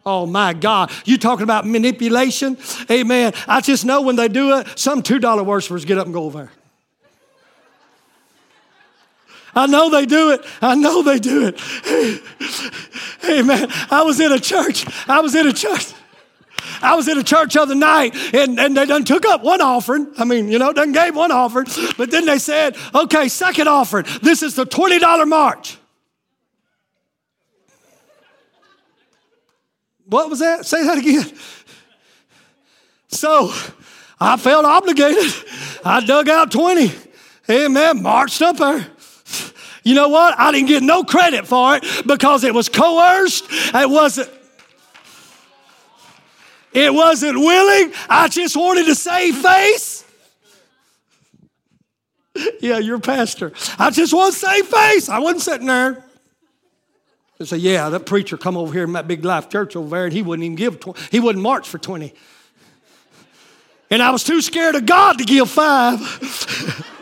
Oh my God. You talking about manipulation? Amen. I just know when they do it, some $2 worshipers get up and go over there. I know they do it. I know they do it. Amen. I was in a church. I was in a church. I was in a church other night and, and they done took up one offering. I mean, you know, done gave one offering, but then they said, okay, second offering. This is the $20 march. What was that? Say that again. So I felt obligated. I dug out 20. Amen. Marched up there. You know what? I didn't get no credit for it because it was coerced. It wasn't it wasn't willing. I just wanted to save face. yeah, you're pastor. I just want to save face. I wasn't sitting there. They say, yeah, that preacher come over here in that big life church over there, and he wouldn't even give, 20, he wouldn't march for 20. And I was too scared of God to give five.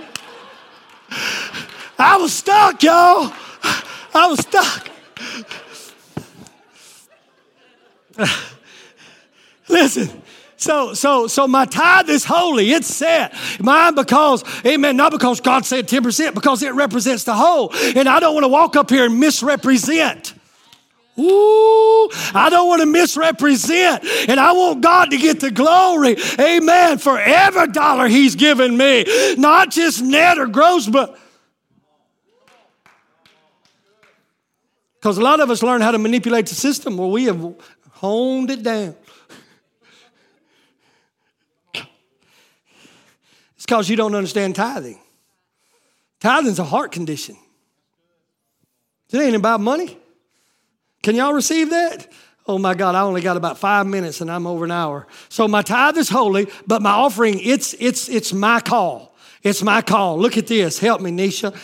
I was stuck, y'all. I was stuck. Listen. So, so, so my tithe is holy. It's set. Mine because, amen, not because God said 10%, because it represents the whole. And I don't want to walk up here and misrepresent. Ooh, I don't want to misrepresent. And I want God to get the glory. Amen. For every dollar He's given me. Not just net or gross, but. Because a lot of us learn how to manipulate the system where we have honed it down. Because you don't understand tithing. Tithing's a heart condition. It ain't about money. Can y'all receive that? Oh my God, I only got about five minutes and I'm over an hour. So my tithe is holy, but my offering, it's it's it's my call. It's my call. Look at this. Help me, Nisha.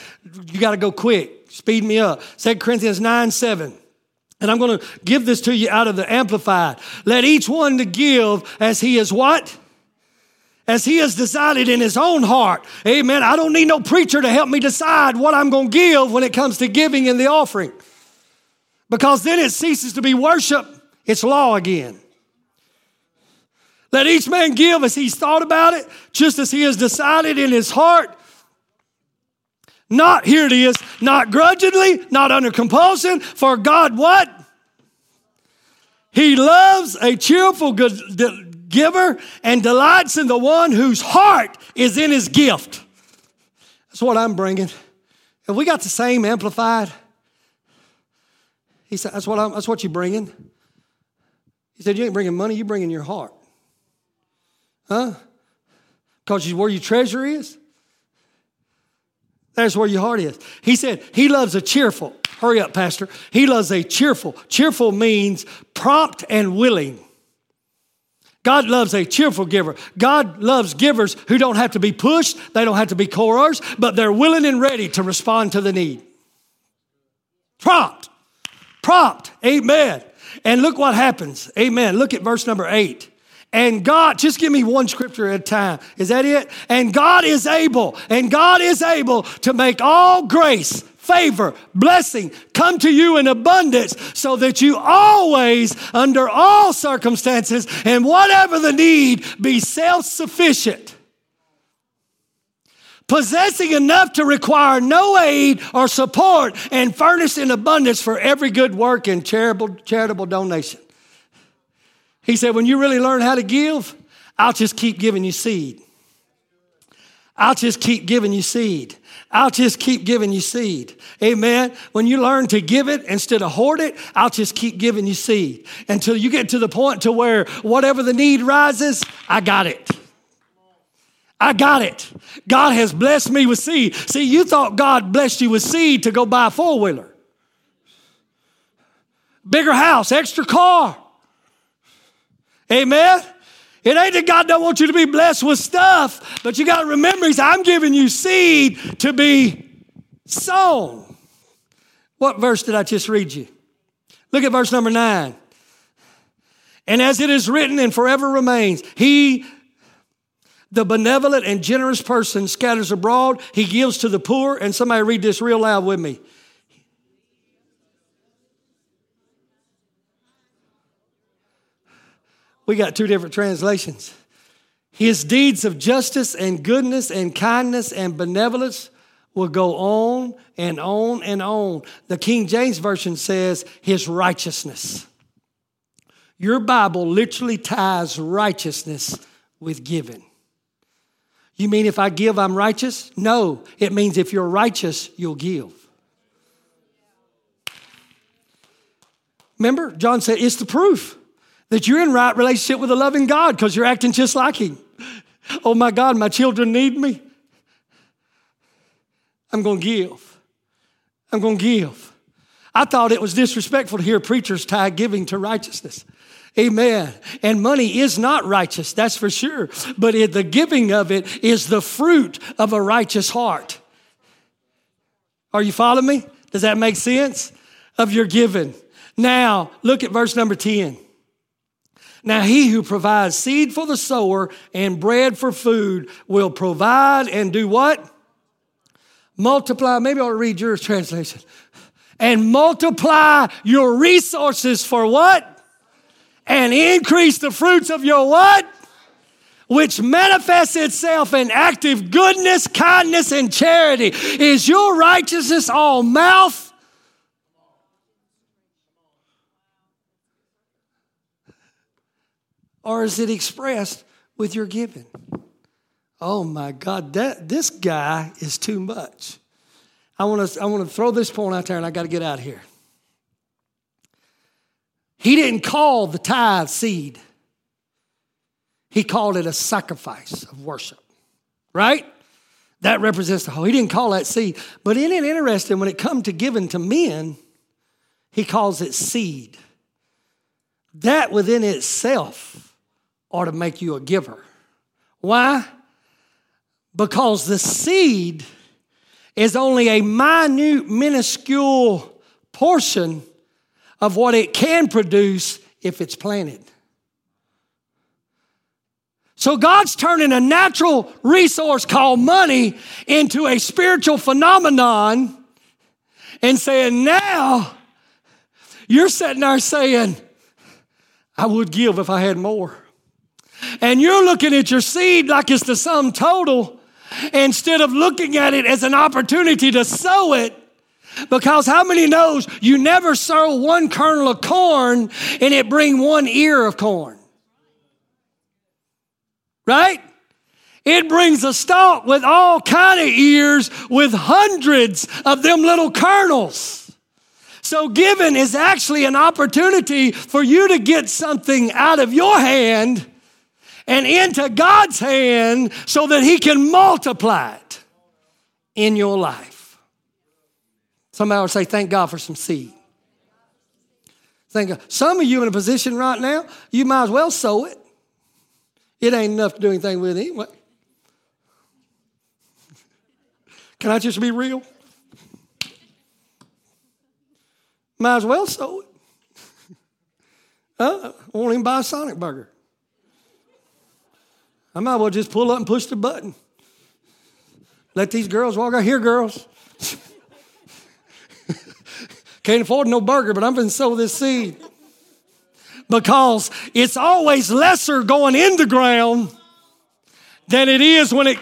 You got to go quick. Speed me up. 2 Corinthians 9 7. And I'm going to give this to you out of the Amplified. Let each one to give as he is what? As he has decided in his own heart. Amen. I don't need no preacher to help me decide what I'm going to give when it comes to giving in the offering. Because then it ceases to be worship, it's law again. Let each man give as he's thought about it, just as he has decided in his heart. Not, here it is, not grudgingly, not under compulsion, for God what? He loves a cheerful giver and delights in the one whose heart is in his gift. That's what I'm bringing. Have we got the same amplified? He said, That's what, I'm, that's what you're bringing. He said, You ain't bringing money, you're bringing your heart. Huh? Because where your treasure is, that's where your heart is. He said, He loves a cheerful. Hurry up, Pastor. He loves a cheerful. Cheerful means prompt and willing. God loves a cheerful giver. God loves givers who don't have to be pushed, they don't have to be coerced, but they're willing and ready to respond to the need. Prompt. Prompt. Amen. And look what happens. Amen. Look at verse number eight. And God, just give me one scripture at a time. Is that it? And God is able, and God is able to make all grace, favor, blessing come to you in abundance so that you always, under all circumstances and whatever the need, be self sufficient. Possessing enough to require no aid or support and furnished in abundance for every good work and charitable, charitable donation. He said, when you really learn how to give, I'll just keep giving you seed. I'll just keep giving you seed. I'll just keep giving you seed. Amen. When you learn to give it instead of hoard it, I'll just keep giving you seed until you get to the point to where whatever the need rises, I got it. I got it. God has blessed me with seed. See, you thought God blessed you with seed to go buy a four wheeler, bigger house, extra car. Amen. It ain't that God don't want you to be blessed with stuff, but you got to remember, He's I'm giving you seed to be sown. What verse did I just read you? Look at verse number nine. And as it is written and forever remains, He, the benevolent and generous person, scatters abroad, He gives to the poor. And somebody read this real loud with me. We got two different translations. His deeds of justice and goodness and kindness and benevolence will go on and on and on. The King James Version says his righteousness. Your Bible literally ties righteousness with giving. You mean if I give, I'm righteous? No, it means if you're righteous, you'll give. Remember, John said it's the proof that you're in right relationship with a loving God because you're acting just like Him. Oh my God, my children need me. I'm going to give. I'm going to give. I thought it was disrespectful to hear preachers tie giving to righteousness. Amen. And money is not righteous, that's for sure. But it, the giving of it is the fruit of a righteous heart. Are you following me? Does that make sense? Of your giving. Now, look at verse number 10. Now, he who provides seed for the sower and bread for food will provide and do what? Multiply. Maybe I'll read your translation. And multiply your resources for what? And increase the fruits of your what? Which manifests itself in active goodness, kindness, and charity. Is your righteousness all mouth? Or is it expressed with your giving? Oh my God, that this guy is too much. I want to I want to throw this point out there and I got to get out of here. He didn't call the tithe seed. He called it a sacrifice of worship. Right? That represents the whole. He didn't call that seed. But isn't it interesting when it comes to giving to men, he calls it seed. That within itself ought to make you a giver. Why? Because the seed is only a minute, minuscule portion of what it can produce if it's planted. So God's turning a natural resource called money into a spiritual phenomenon and saying, now you're sitting there saying, I would give if I had more. And you're looking at your seed like it's the sum total instead of looking at it as an opportunity to sow it. Because how many knows you never sow one kernel of corn and it bring one ear of corn? Right? It brings a stalk with all kind of ears with hundreds of them little kernels. So giving is actually an opportunity for you to get something out of your hand and into God's hand so that He can multiply it in your life. Somebody would say, Thank God for some seed. Thank God. Some of you in a position right now, you might as well sow it. It ain't enough to do anything with it. Can I just be real? Might as well sow it. I uh-uh. won't even buy a Sonic burger. I might as well just pull up and push the button. Let these girls walk out here, girls. Can't afford no burger, but I'm going to sow this seed. Because it's always lesser going in the ground than it is when it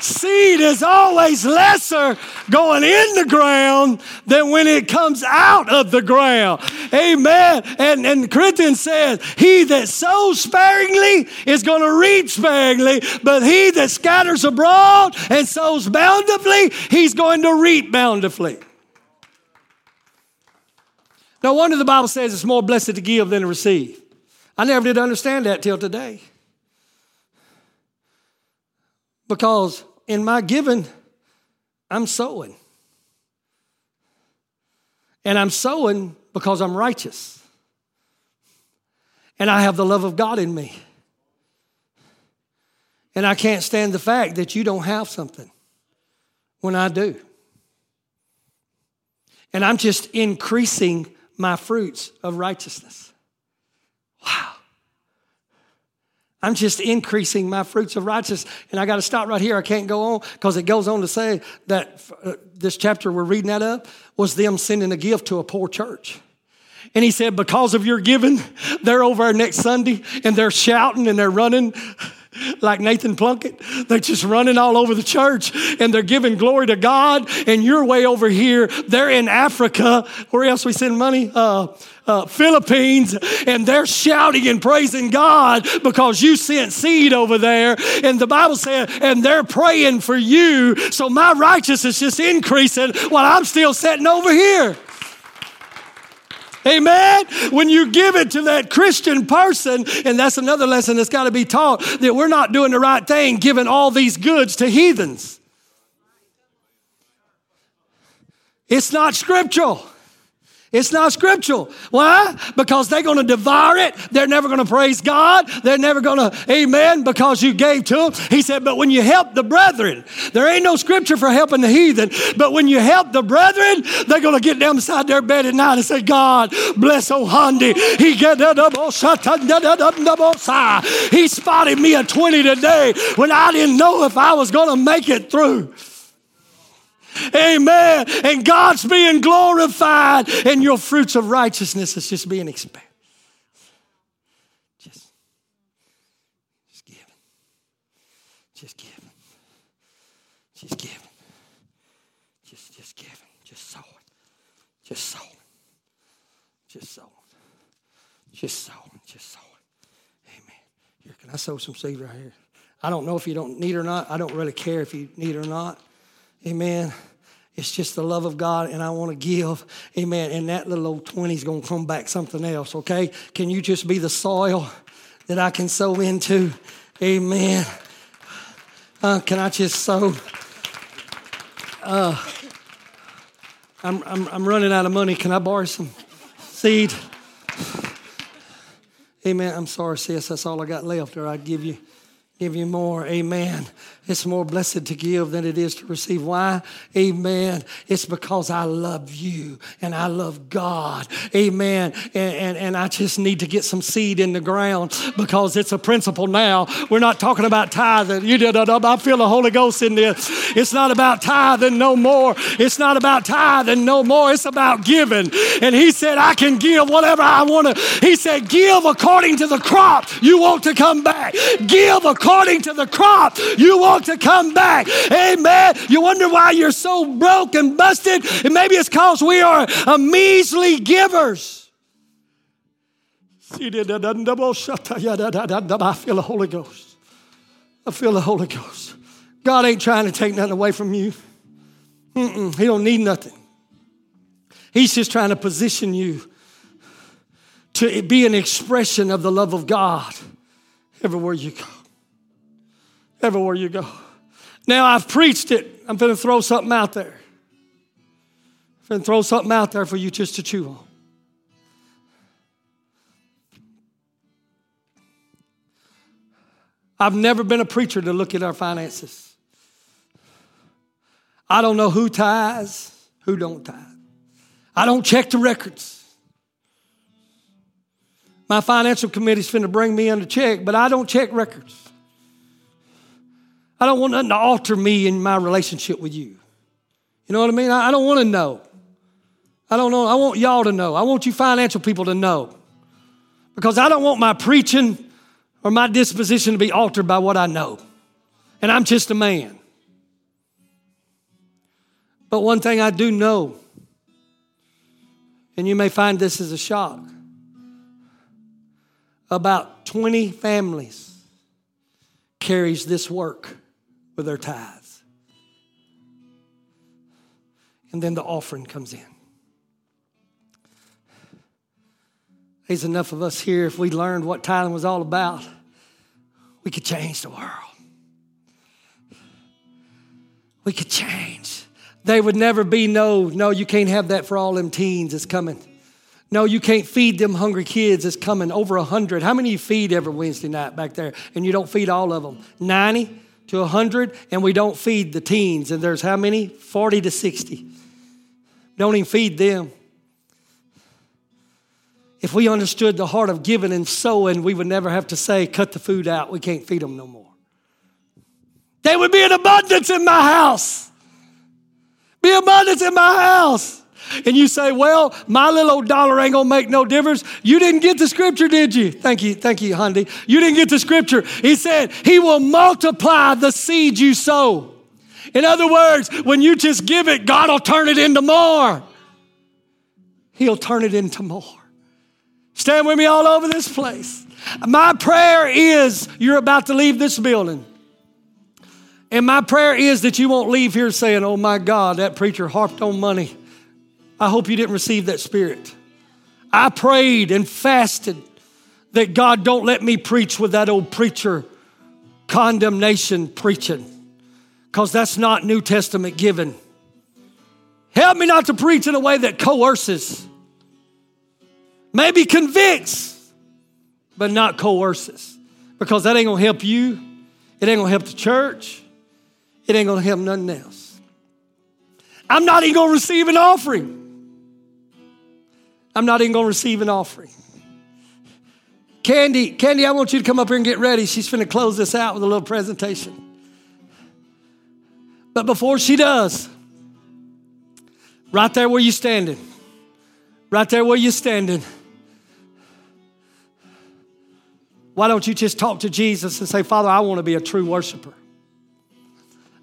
seed is always lesser going in the ground than when it comes out of the ground. Amen. And, and Corinthians says, He that sows sparingly is going to reap sparingly, but he that scatters abroad and sows bountifully, he's going to reap bountifully. No wonder the Bible says it's more blessed to give than to receive. I never did understand that till today. Because in my giving, I'm sowing. And I'm sowing because I'm righteous. And I have the love of God in me. And I can't stand the fact that you don't have something when I do. And I'm just increasing my fruits of righteousness. Wow. I'm just increasing my fruits of righteousness. And I got to stop right here. I can't go on because it goes on to say that uh, this chapter we're reading that up was them sending a gift to a poor church. And he said, because of your giving, they're over next Sunday and they're shouting and they're running like Nathan Plunkett. They're just running all over the church and they're giving glory to God. And you're way over here. They're in Africa. Where else we send money? Uh, uh, Philippines and they're shouting and praising God because you sent seed over there. And the Bible said, and they're praying for you. So my righteousness is just increasing while I'm still sitting over here. Amen. When you give it to that Christian person, and that's another lesson that's got to be taught that we're not doing the right thing giving all these goods to heathens. It's not scriptural. It's not scriptural. Why? Because they're going to devour it. They're never going to praise God. They're never going to, amen, because you gave to them. He said, but when you help the brethren, there ain't no scripture for helping the heathen, but when you help the brethren, they're going to get down beside their bed at night and say, God, bless Ohandi. He get oh, He spotted me a 20 today when I didn't know if I was going to make it through. Amen. And God's being glorified, and your fruits of righteousness is just being expanded. Just, just giving. Just giving. Just giving. Just, just giving. Just sowing. Just sowing. Just sowing. Just sowing. Just sowing. Amen. Here, can I sow some seed right here? I don't know if you don't need or not. I don't really care if you need or not. Amen. It's just the love of God, and I want to give. Amen. And that little old 20 is going to come back something else, okay? Can you just be the soil that I can sow into? Amen. Uh, can I just sow? Uh, I'm, I'm, I'm running out of money. Can I borrow some seed? Amen. I'm sorry, sis. That's all I got left, or I'd give you, Give you more. Amen. It's more blessed to give than it is to receive. Why? Amen. It's because I love you and I love God. Amen. And, and, and, I just need to get some seed in the ground because it's a principle now. We're not talking about tithing. You did I feel the Holy Ghost in this. It's not about tithing no more. It's not about tithing no more. It's about giving. And he said, I can give whatever I want to. He said, give according to the crop you want to come back. Give according to the crop you want to come back. Amen. You wonder why you're so broke and busted? And maybe it's because we are a measly givers. I feel the Holy Ghost. I feel the Holy Ghost. God ain't trying to take nothing away from you. Mm-mm, he don't need nothing. He's just trying to position you to be an expression of the love of God everywhere you go everywhere you go. Now I've preached it. I'm going to throw something out there. I'm going to throw something out there for you just to chew on. I've never been a preacher to look at our finances. I don't know who tithes, who don't tithe. I don't check the records. My financial committee's finna bring me under check, but I don't check records. I don't want nothing to alter me in my relationship with you. You know what I mean? I, I don't want to know. I don't know. I want y'all to know. I want you financial people to know. Because I don't want my preaching or my disposition to be altered by what I know. And I'm just a man. But one thing I do know, and you may find this as a shock about 20 families carries this work with their tithes. And then the offering comes in. There's enough of us here, if we learned what tithing was all about, we could change the world. We could change. They would never be no, no, you can't have that for all them teens. It's coming. No, you can't feed them hungry kids. It's coming. Over a hundred. How many you feed every Wednesday night back there? And you don't feed all of them? 90? To 100 and we don't feed the teens. And there's how many? 40 to 60. Don't even feed them. If we understood the heart of giving and sowing, we would never have to say, cut the food out. We can't feed them no more. There would be an abundance in my house. Be abundance in my house. And you say, well, my little old dollar ain't gonna make no difference. You didn't get the scripture, did you? Thank you, thank you, Hundy. You didn't get the scripture. He said, He will multiply the seed you sow. In other words, when you just give it, God will turn it into more. He'll turn it into more. Stand with me all over this place. My prayer is you're about to leave this building. And my prayer is that you won't leave here saying, oh my God, that preacher harped on money. I hope you didn't receive that spirit. I prayed and fasted that God don't let me preach with that old preacher condemnation preaching because that's not New Testament given. Help me not to preach in a way that coerces, maybe convicts, but not coerces because that ain't gonna help you. It ain't gonna help the church. It ain't gonna help nothing else. I'm not even gonna receive an offering. I'm not even going to receive an offering. Candy, Candy, I want you to come up here and get ready. She's going to close this out with a little presentation. But before she does, right there where you're standing, right there where you're standing, why don't you just talk to Jesus and say, Father, I want to be a true worshiper.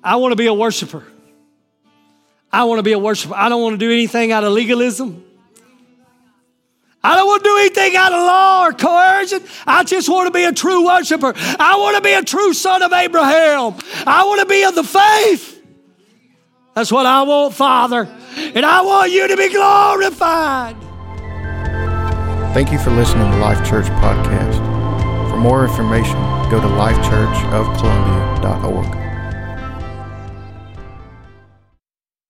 I want to be a worshiper. I want to be a worshiper. I don't want to do anything out of legalism. I don't want to do anything out of law or coercion. I just want to be a true worshiper. I want to be a true son of Abraham. I want to be of the faith. That's what I want, Father. And I want you to be glorified. Thank you for listening to Life Church Podcast. For more information, go to lifechurchofcolumbia.org.